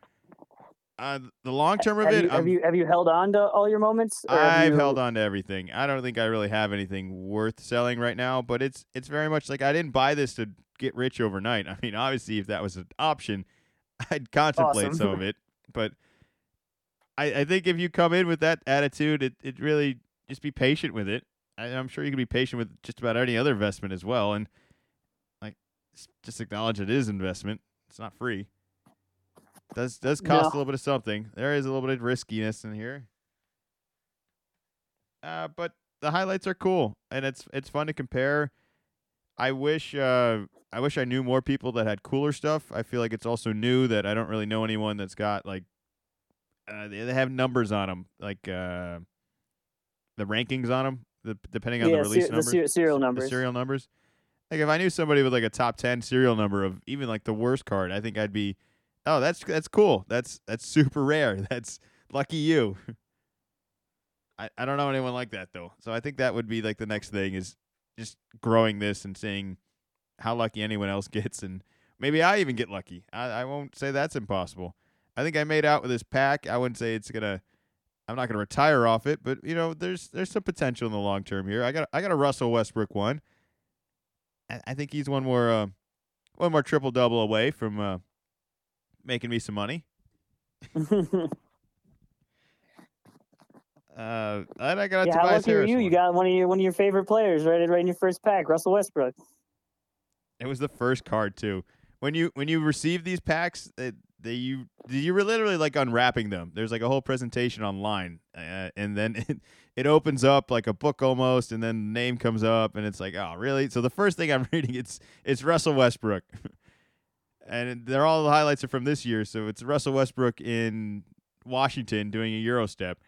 Uh, the long term of have it, you, have you have you held on to all your moments? I've you... held on to everything. I don't think I really have anything worth selling right now, but it's it's very much like I didn't buy this to get rich overnight. I mean, obviously, if that was an option, I'd contemplate awesome. some of it. But I, I think if you come in with that attitude, it, it really just be patient with it I, am sure you can be patient with just about any other investment as well, and like just acknowledge it is investment. It's not free. Does does cost no. a little bit of something. There is a little bit of riskiness in here. Uh, but the highlights are cool, and it's it's fun to compare. I wish uh, I wish I knew more people that had cooler stuff. I feel like it's also new that I don't really know anyone that's got like uh, they, they have numbers on them, like uh, the rankings on them the, depending on yeah, the release ser- numbers, the ser- serial numbers, the serial numbers. Like if I knew somebody with like a top ten serial number of even like the worst card, I think I'd be, oh, that's that's cool. That's that's super rare. That's lucky you. I, I don't know anyone like that though. So I think that would be like the next thing is just growing this and seeing how lucky anyone else gets and maybe I even get lucky. I, I won't say that's impossible. I think I made out with this pack. I wouldn't say it's gonna I'm not to retire off it, but you know, there's there's some potential in the long term here. I got I got a Russell Westbrook one. I, I think he's one more uh, one more triple double away from uh, making me some money. Uh, and I got yeah, how lucky are you? One. You got one of your one of your favorite players right right in your first pack, Russell Westbrook. It was the first card too. When you when you receive these packs, it, they you you were literally like unwrapping them. There's like a whole presentation online, uh, and then it, it opens up like a book almost, and then the name comes up, and it's like, oh, really? So the first thing I'm reading it's it's Russell Westbrook, and they're all the highlights are from this year. So it's Russell Westbrook in Washington doing a Euro step.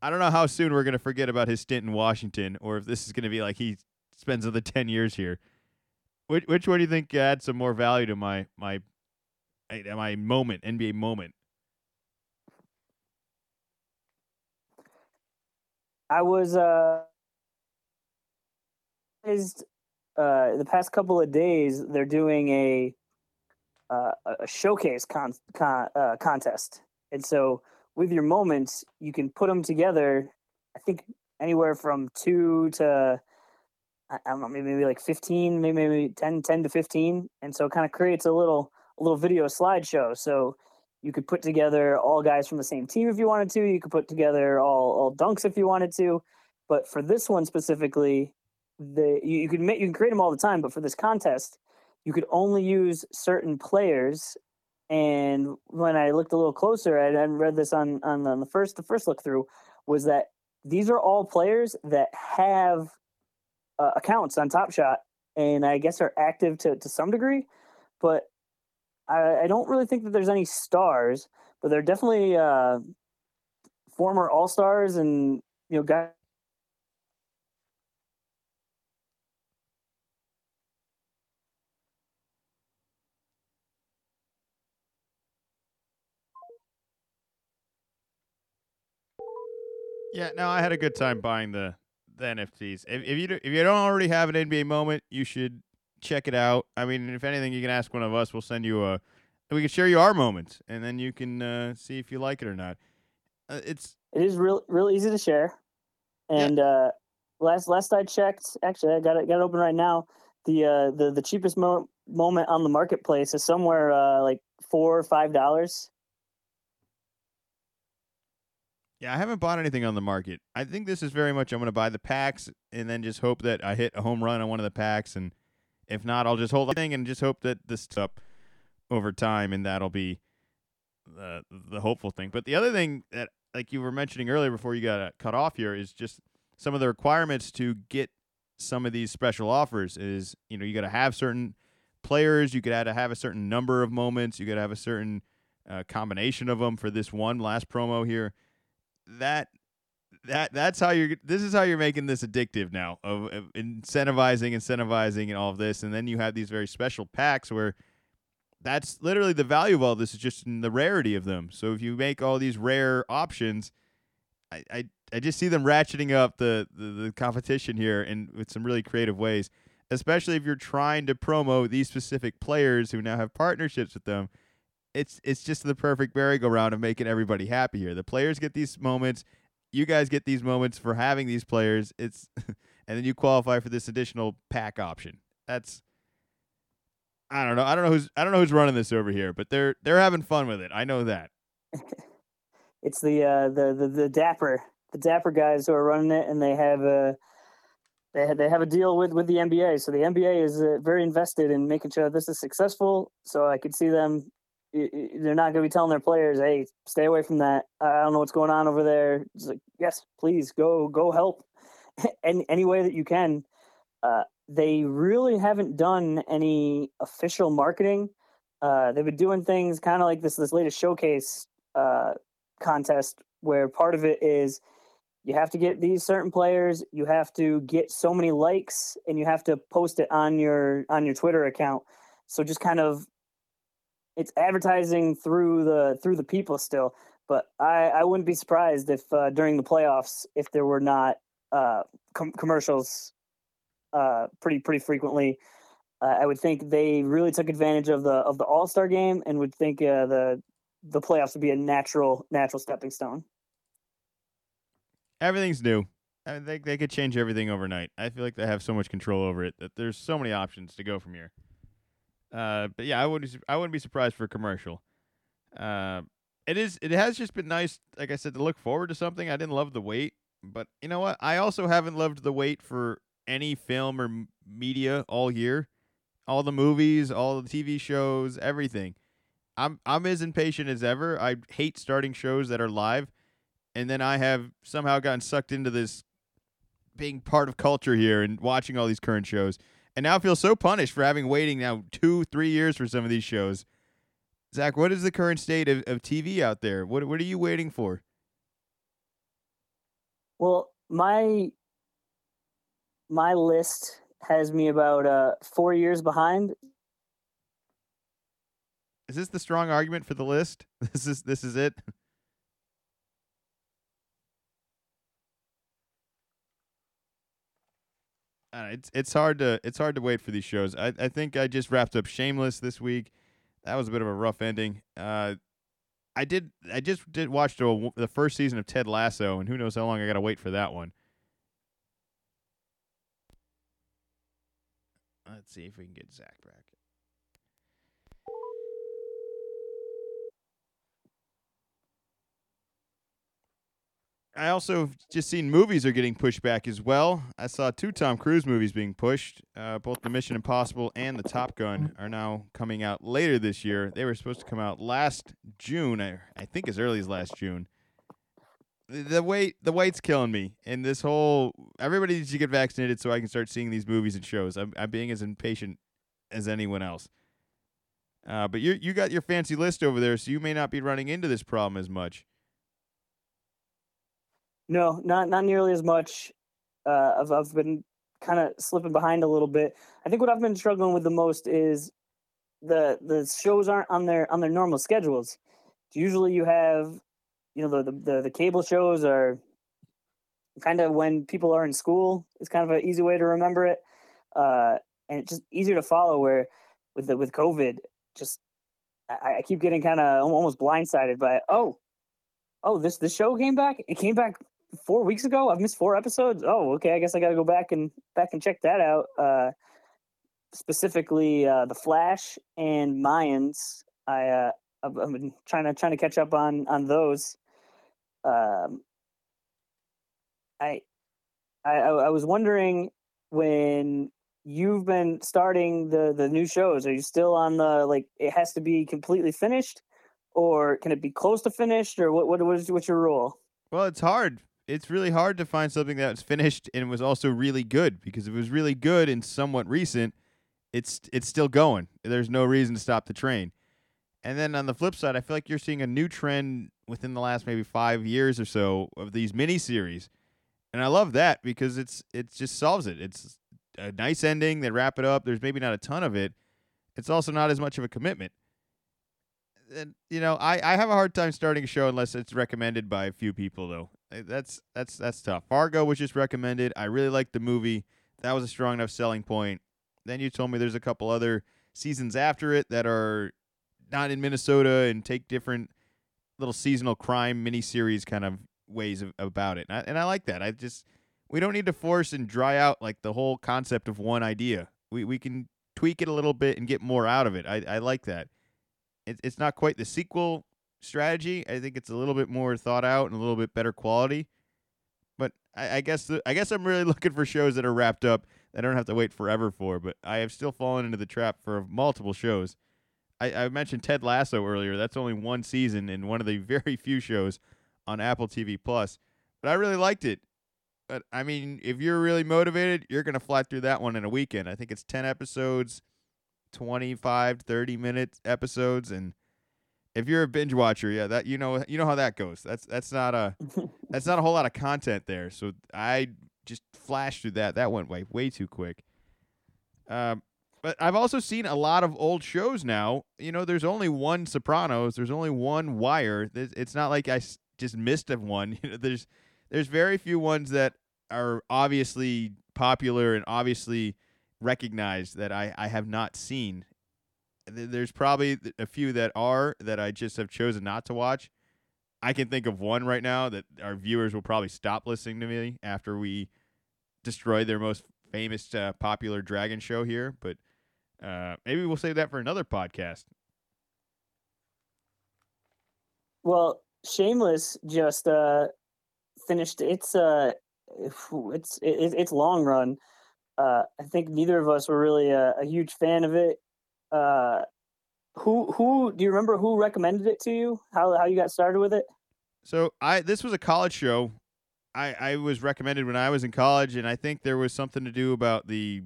I don't know how soon we're gonna forget about his stint in Washington, or if this is gonna be like he spends another ten years here. Which which one do you think adds some more value to my my my moment, NBA moment? I was uh, uh the past couple of days they're doing a uh, a showcase con, con uh, contest, and so with your moments you can put them together. I think anywhere from two to I don't know, maybe, like 15, maybe, maybe 10, 10 to 15. And so it kind of creates a little a little video slideshow. So you could put together all guys from the same team if you wanted to. You could put together all, all dunks if you wanted to. But for this one specifically, the you, you can make you can create them all the time. But for this contest, you could only use certain players. And when I looked a little closer, I, read this on, on on the first the first look through was that these are all players that have uh, accounts on Top Shot, and I guess are active to to some degree. But I, I don't really think that there's any stars, but they're definitely uh, former All Stars and you know guys. Yeah, no, I had a good time buying the the NFTs. If, if you do, if you don't already have an NBA moment, you should check it out. I mean, if anything, you can ask one of us. We'll send you a. We can share you our moments, and then you can uh, see if you like it or not. Uh, it's it is real real easy to share, and yeah. uh, last last I checked, actually I got it got it open right now. The uh, the the cheapest mo- moment on the marketplace is somewhere uh, like four or five dollars. Yeah, I haven't bought anything on the market. I think this is very much I'm going to buy the packs and then just hope that I hit a home run on one of the packs, and if not, I'll just hold the thing and just hope that this up over time, and that'll be the the hopeful thing. But the other thing that, like you were mentioning earlier before you got cut off here, is just some of the requirements to get some of these special offers. Is you know you got to have certain players, you got to have a certain number of moments, you got to have a certain uh, combination of them for this one last promo here that that that's how you're this is how you're making this addictive now of, of, incentivizing incentivizing and all of this. And then you have these very special packs where that's literally the value of all this is just in the rarity of them. So if you make all these rare options i i, I just see them ratcheting up the, the the competition here and with some really creative ways especially if you're trying to promo these specific players who now have partnerships with them it's it's just the perfect merry-go-round of making everybody happy here. The players get these moments, you guys get these moments for having these players. It's and then you qualify for this additional pack option. That's I don't know. I don't know who's I don't know who's running this over here, but they're they're having fun with it. I know that. it's the uh the, the the dapper the dapper guys who are running it, and they have a they have, they have a deal with with the NBA. So the NBA is uh, very invested in making sure this is successful. So I could see them they're not going to be telling their players, "Hey, stay away from that. I don't know what's going on over there." It's like, yes, please go, go help, any any way that you can. Uh, they really haven't done any official marketing. Uh, they've been doing things kind of like this this latest showcase uh, contest, where part of it is you have to get these certain players, you have to get so many likes, and you have to post it on your on your Twitter account. So just kind of it's advertising through the through the people still. But I, I wouldn't be surprised if uh, during the playoffs if there were not uh, com- commercials uh, pretty pretty frequently. Uh, I would think they really took advantage of the of the All Star game and would think uh, the the playoffs would be a natural natural stepping stone. Everything's new. I think they could change everything overnight. I feel like they have so much control over it that there's so many options to go from here. Uh, but yeah, I wouldn't I wouldn't be surprised for a commercial. Uh, it is it has just been nice, like I said, to look forward to something. I didn't love the wait, but you know what? I also haven't loved the wait for any film or media all year. All the movies, all the TV shows, everything. I'm I'm as impatient as ever. I hate starting shows that are live, and then I have somehow gotten sucked into this being part of culture here and watching all these current shows and now feel so punished for having waiting now two, three years for some of these shows. Zach, what is the current state of, of TV out there? What what are you waiting for? Well, my my list has me about uh, four years behind. Is this the strong argument for the list? This is this is it. It's it's hard to it's hard to wait for these shows. I I think I just wrapped up Shameless this week. That was a bit of a rough ending. Uh, I did I just did watch the the first season of Ted Lasso, and who knows how long I got to wait for that one. Let's see if we can get Zach back. I also just seen movies are getting pushed back as well. I saw two Tom Cruise movies being pushed. Uh, both the Mission Impossible and the Top Gun are now coming out later this year. They were supposed to come out last June, I, I think as early as last June. The, the wait, the wait's killing me, and this whole everybody needs to get vaccinated so I can start seeing these movies and shows. I'm, I'm being as impatient as anyone else. Uh, but you you got your fancy list over there, so you may not be running into this problem as much. No, not not nearly as much. Uh, I've I've been kind of slipping behind a little bit. I think what I've been struggling with the most is the the shows aren't on their on their normal schedules. Usually, you have, you know, the the the, cable shows are kind of when people are in school. It's kind of an easy way to remember it, uh, and it's just easier to follow. Where with the, with COVID, just I, I keep getting kind of almost blindsided by oh, oh this the show came back. It came back four weeks ago. I've missed four episodes. Oh, okay. I guess I got to go back and back and check that out. Uh, specifically, uh, the Flash and Mayans. I uh, I've, I've been trying to trying to catch up on on those. Um, I, I I was wondering when you've been starting the the new shows. Are you still on the like? It has to be completely finished, or can it be close to finished, or what? What what's your rule? Well, it's hard. It's really hard to find something that was finished and was also really good because if it was really good and somewhat recent, it's it's still going. There's no reason to stop the train. And then on the flip side, I feel like you're seeing a new trend within the last maybe five years or so of these miniseries, and I love that because it's it just solves it. It's a nice ending. They wrap it up. There's maybe not a ton of it. It's also not as much of a commitment. And you know, I, I have a hard time starting a show unless it's recommended by a few people though. Eh, that's that's that's tough. Fargo was just recommended. I really liked the movie. That was a strong enough selling point. Then you told me there's a couple other seasons after it that are not in Minnesota and take different little seasonal crime miniseries kind of ways of, about it. And I, and I like that. I just we don't need to force and dry out like the whole concept of one idea. We we can tweak it a little bit and get more out of it. I, I like that. It, it's not quite the sequel strategy. I think it's a little bit more thought out and a little bit better quality. But I, I guess the, I guess I'm really looking for shows that are wrapped up that I don't have to wait forever for. But I have still fallen into the trap for multiple shows. I, I mentioned Ted Lasso earlier. That's only one season and one of the very few shows on Apple TV Plus. But I really liked it. But I mean, if you're really motivated, you're gonna fly through that one in a weekend. I think it's ten episodes, 25, 30 minute episodes, and if you're a binge watcher, yeah, that you know you know how that goes. That's that's not a that's not a whole lot of content there. So I just flashed through that. That went way way too quick. Um, but I've also seen a lot of old shows now. You know, there's only one Sopranos. There's only one Wire. It's not like I just missed of one. You know, there's there's very few ones that are obviously popular and obviously recognized that I, I have not seen. There's probably a few that are that I just have chosen not to watch. I can think of one right now that our viewers will probably stop listening to me after we destroy their most famous uh, popular dragon show here, but uh, maybe we'll save that for another podcast. Well, Shameless just uh, finished its uh, it's it, it's long run. Uh, I think neither of us were really a, a huge fan of it. Uh, who who do you remember who recommended it to you? How how you got started with it? So I this was a college show. I I was recommended when I was in college, and I think there was something to do about the.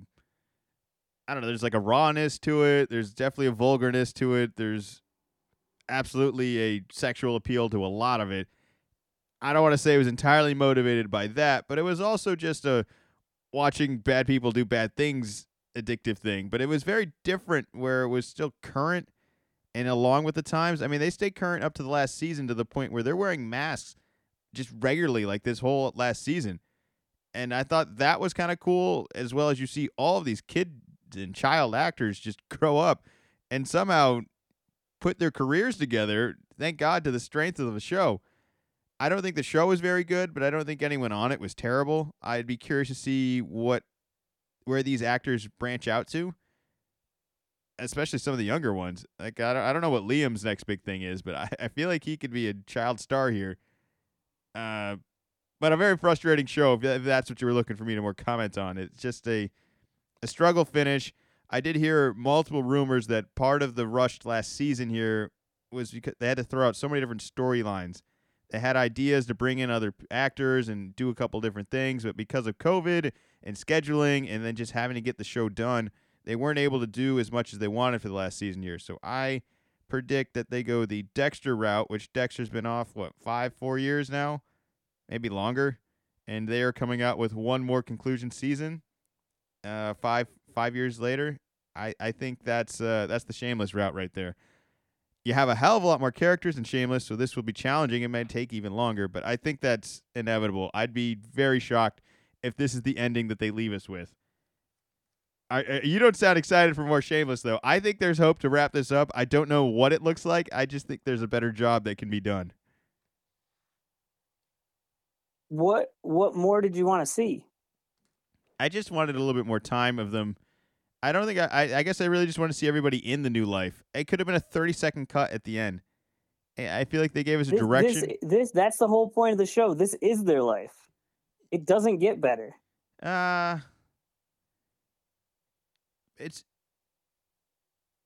I don't know. There's like a rawness to it. There's definitely a vulgarness to it. There's absolutely a sexual appeal to a lot of it. I don't want to say it was entirely motivated by that, but it was also just a watching bad people do bad things addictive thing. But it was very different where it was still current and along with the times. I mean, they stay current up to the last season to the point where they're wearing masks just regularly, like this whole last season. And I thought that was kind of cool, as well as you see all of these kids and child actors just grow up and somehow put their careers together. Thank God to the strength of the show. I don't think the show was very good, but I don't think anyone on it was terrible. I'd be curious to see what where these actors branch out to, especially some of the younger ones. Like I don't, I don't know what Liam's next big thing is, but I, I feel like he could be a child star here. Uh, but a very frustrating show if, that's what you were looking for me to more comment on. It's just a a struggle finish. I did hear multiple rumors that part of the rushed last season here was because they had to throw out so many different storylines they had ideas to bring in other actors and do a couple different things, but because of COVID and scheduling and then just having to get the show done, they weren't able to do as much as they wanted for the last season year. So I predict that they go the Dexter route, which Dexter's been off what five, four years now, maybe longer, and they are coming out with one more conclusion season. Uh, five five years later, I I think that's uh that's the shameless route right there You have a hell of a lot more characters in Shameless, so this will be challenging. It may take even longer, but I think that's inevitable. I'd be very shocked if this is the ending that they leave us with. I, I, you don't sound excited for more Shameless, though. I think there's hope to wrap this up. I don't know what it looks like. I just think there's a better job that can be done. What What more did you want to see? I just wanted a little bit more time of them. I don't think I, I. Guess I really just want to see everybody in the new life. It could have been a thirty second cut at the end. I I feel like they gave us a This, direction. this, this, that's the whole point of the show. This is their life. It doesn't get better. Uh it's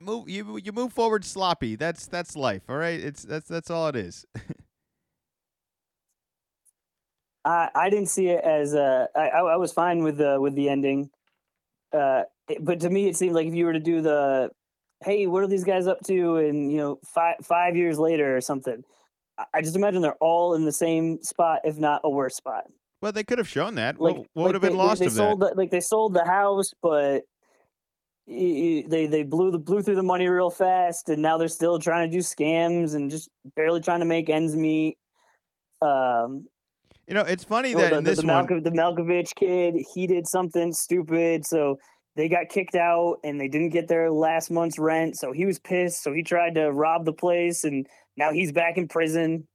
move you you move forward sloppy. That's that's life, all right? It's that's that's all it is. I, I didn't see it as uh, I, I I was fine with the with the ending, uh, but to me it seemed like if you were to do the, hey, what are these guys up to? And you know, five five years later or something, I- just imagine they're all in the same spot, if not a worse spot. well, they could have shown that. Like what would like have been they, lost they, sold that? the, like they sold the house, but they they blew the blew through the money real fast, and now they're still trying to do scams and just barely trying to make ends meet. Um, You know, it's funny Oh, that the, in this the, one Milko- the Milkovich kid, he did something stupid, so they got kicked out and they didn't get their last month's rent. So he was pissed. So he tried to rob the place, and now he's back in prison.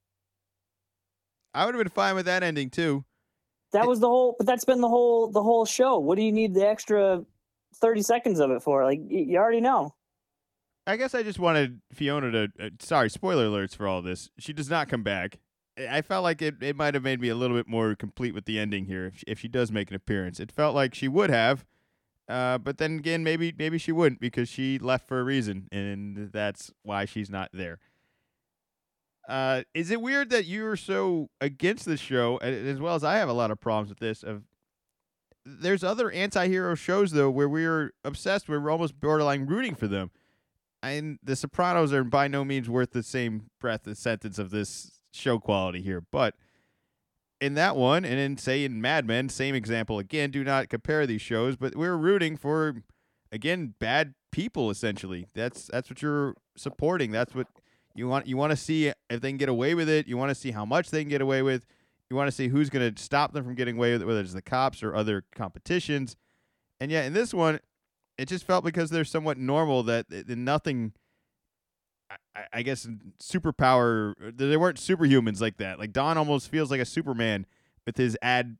I would have been fine with that ending too. That was the whole. But that's been the whole the whole show. What do you need the extra thirty seconds of it for? Like y- you already know. I guess I just wanted Fiona to. Uh, sorry, spoiler alerts for all this. She does not come back. I felt like it, it might have made me a little bit more complete with the ending here if she, if she does make an appearance. It felt like she would have, uh, but then again, maybe maybe she wouldn't because she left for a reason, and that's why she's not there. Uh, is it weird that you're so against this show, as well as I have a lot of problems with this? Of there's other anti-hero shows though where we're obsessed, where we're almost borderline rooting for them and the Sopranos are by no means worth the same breath and sentence of this show quality here. But in that one, and in say in Mad Men, same example again. Do not compare these shows, but we're rooting for again bad people essentially. That's that's what you're supporting. That's what you want. You want to see if they can get away with it. You want to see how much they can get away with. You want to see who's going to stop them from getting away with it, whether it's the cops or other competitions. And yet in this one, it just felt because they're somewhat normal that th- th- nothing I- I, guess superpower they weren't superhumans like that. Like don almost feels like a superman with his ad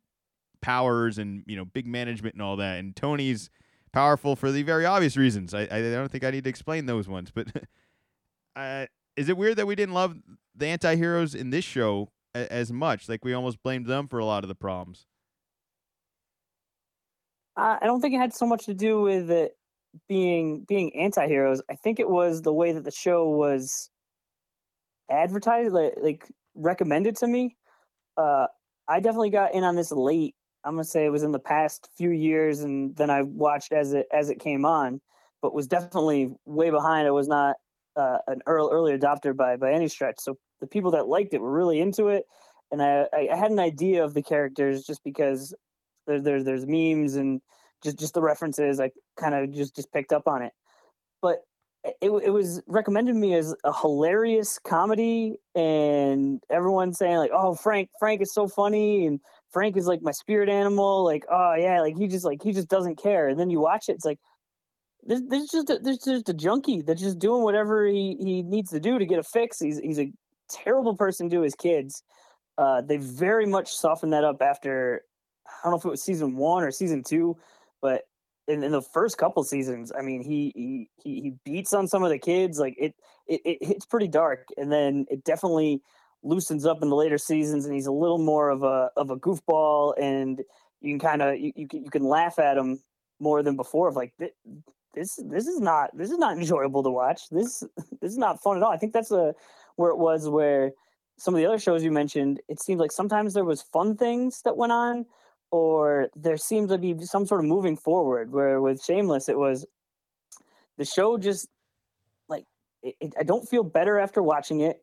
powers and you know big management and all that. And tony's powerful for the very obvious reasons. I, I don't think i need to explain those ones but uh, is it weird that we didn't love the anti-heroes in this show a- as much? Like we almost blamed them for a lot of the problems. I don't think it had so much to do with it being being anti-heroes. I think it was the way that the show was advertised, like, like recommended to me. Uh, I definitely got in on this late. I'm gonna say it was in the past few years, and then I watched as it as it came on, but was definitely way behind. I was not uh, an early early adopter by by any stretch. So the people that liked it were really into it, and I I had an idea of the characters just because there, there there's memes and just just the references. I kind of just just picked up on it, but it, it was recommended to me as a hilarious comedy, and everyone saying like, "Oh, Frank, Frank is so funny," and Frank is like my spirit animal. Like, oh yeah, like he just like he just doesn't care. And then you watch it, it's like there's, there's just a, there's just a junkie that's just doing whatever he, he needs to do to get a fix. He's he's a terrible person to his kids. Uh, they very much softened that up after I don't know if it was season one or season two, but in, in the first couple seasons, I mean, he, he he beats on some of the kids. Like it, it it hits pretty dark, and then it definitely loosens up in the later seasons, and he's a little more of a of a goofball, and you can kind of you, you can you can laugh at him more than before. Of like this this is not this is not enjoyable to watch. This this is not fun at all. I think that's a where it was where some of the other shows you mentioned. It seemed like sometimes there was fun things that went on, or there seems to be some sort of moving forward. Where with Shameless, it was the show just like it, it, I don't feel better after watching it.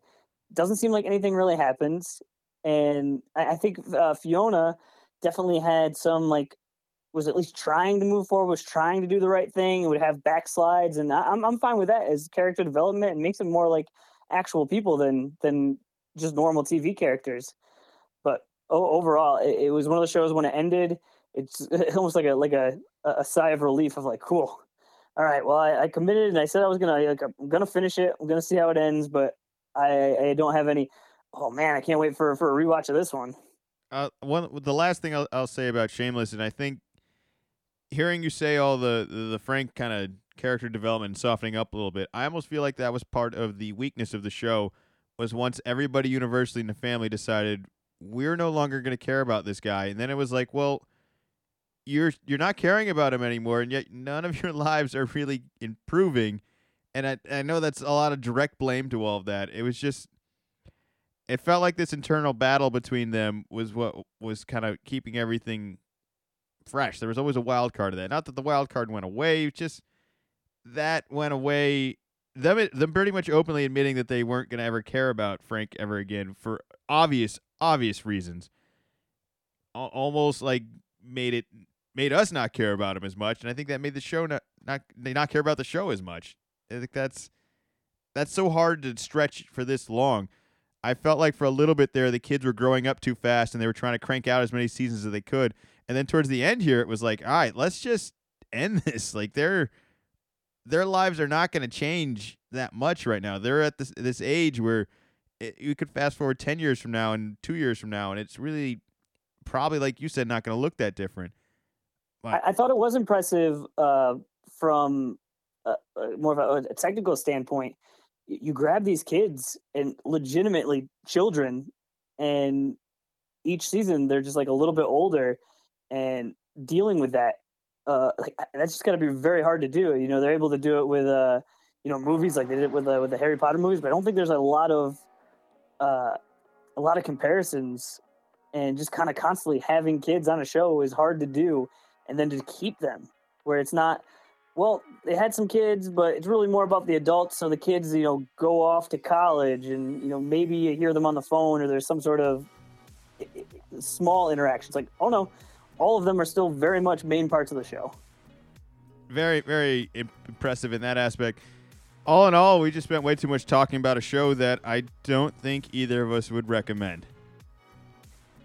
Doesn't seem like anything really happens, and I, I think uh, Fiona definitely had some like was at least trying to move forward, was trying to do the right thing, would have backslides, and I, I'm I'm fine with that as character development and makes them more like actual people than than just normal TV characters. Overall, it, it was one of the shows when it ended. It's almost like a like a a sigh of relief of like, cool. All right, well, I, I committed and I said I was gonna like I'm gonna finish it. I'm gonna see how it ends, but I I don't have any. Oh man, I can't wait for for a rewatch of this one. Uh, one the last thing I'll, I'll say about Shameless, and I think hearing you say all the the, the Frank kind of character development softening up a little bit, I almost feel like that was part of the weakness of the show. Was once everybody universally in the family decided we're no longer going to care about this guy, and then it was like, well, you're you're not caring about him anymore, and yet none of your lives are really improving. And I I know that's a lot of direct blame to all of that. It was just it felt like this internal battle between them was what was kind of keeping everything fresh. There was always a wild card of that. Not that the wild card went away, just that went away. Them, them pretty much openly admitting that they weren't going to ever care about Frank ever again for obvious, obvious reasons. Al- almost like made it made us not care about him as much, and I think that made the show not not they not care about the show as much. I think that's that's so hard to stretch for this long. I felt like for a little bit there, the kids were growing up too fast, and they were trying to crank out as many seasons as they could. And then towards the end here, it was like, all right, let's just end this. Like their their lives are not going to change that much right now. They're at this this age where it, you could fast forward ten years from now and two years from now, and it's really probably like you said, not going to look that different. I, I thought it was impressive uh, from more of a, a technical standpoint. You grab these kids and legitimately children, and each season they're just like a little bit older, and dealing with that. Uh, like that's just got to be very hard to do. You know, they're able to do it with uh, you know, movies like they did it with uh, with the Harry Potter movies, but I don't think there's a lot of uh, a lot of comparisons, and just kind of constantly having kids on a show is hard to do and then to keep them where it's not well they had some kids but it's really more about the adults so the kids you know go off to college and you know maybe you hear them on the phone or there's some sort of small interactions like oh no all of them are still very much main parts of the show very very impressive in that aspect. All in all, we just spent way too much talking about a show that I don't think either of us would recommend.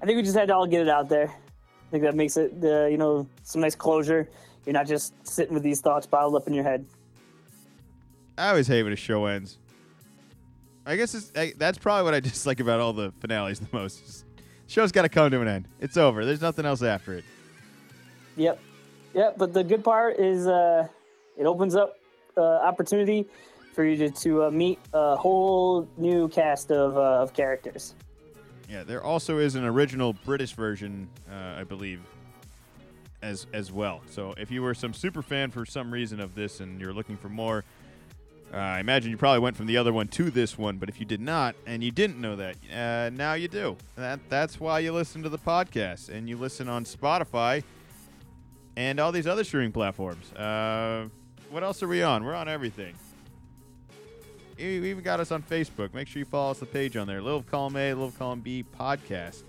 i think we just had to all get it out there i think that makes it uh, you know some nice closure you're not just sitting with these thoughts bottled up in your head I always hate when a show ends. I guess it's, I, that's probably what I dislike about all the finales the most. Show's got to come to an end. It's over. There's nothing else after it. Yep. Yep. But the good part is uh, it opens up uh, opportunity for you to, to uh, meet a whole new cast of, uh, of characters. Yeah, there also is an original British version, uh, I believe, as as well. So if you were some super fan for some reason of this and you're looking for more, uh, I imagine you probably went from the other one to this one. But if you did not and you didn't know that, uh, now you do. That that's why you listen to the podcast and you listen on Spotify and all these other streaming platforms. Uh, what else are we on? We're on everything. You even got us on Facebook. Make sure you follow us the page on there. Little Column A, Little Column B podcast.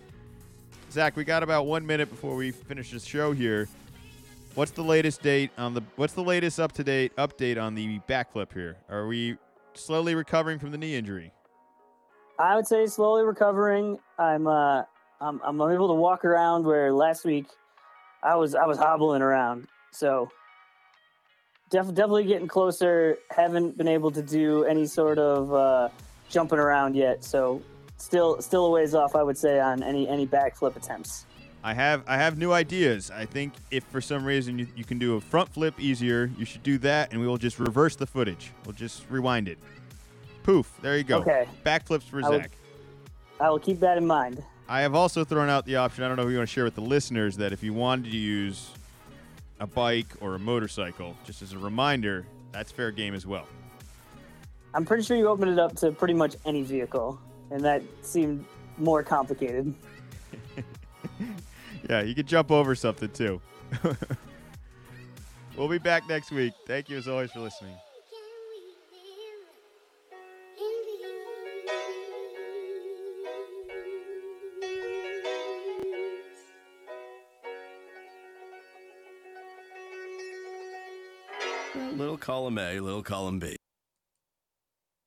Zach, we got about one minute before we finish this show here. What's the latest date on the? What's the latest up to date update on the backflip here? Are we slowly recovering from the knee injury? I would say slowly recovering. I'm uh, I'm I'm able to walk around where last week I was I was hobbling around. So def- definitely getting closer. Haven't been able to do any sort of uh, jumping around yet. So still still a ways off. I would say on any any backflip attempts. I have I have new ideas. I think if for some reason you, you can do a front flip easier, you should do that, and we will just reverse the footage. We'll just rewind it. Poof! There you go. Okay. Backflips for I would- Zach. I will keep that in mind. I have also thrown out the option. I don't know if you want to share with the listeners that if you wanted to use a bike or a motorcycle, just as a reminder, that's fair game as well. I'm pretty sure you opened it up to pretty much any vehicle, and that seemed more complicated. yeah, you can jump over something too. we'll be back next week. Thank you as always for listening. Little column A, little column B.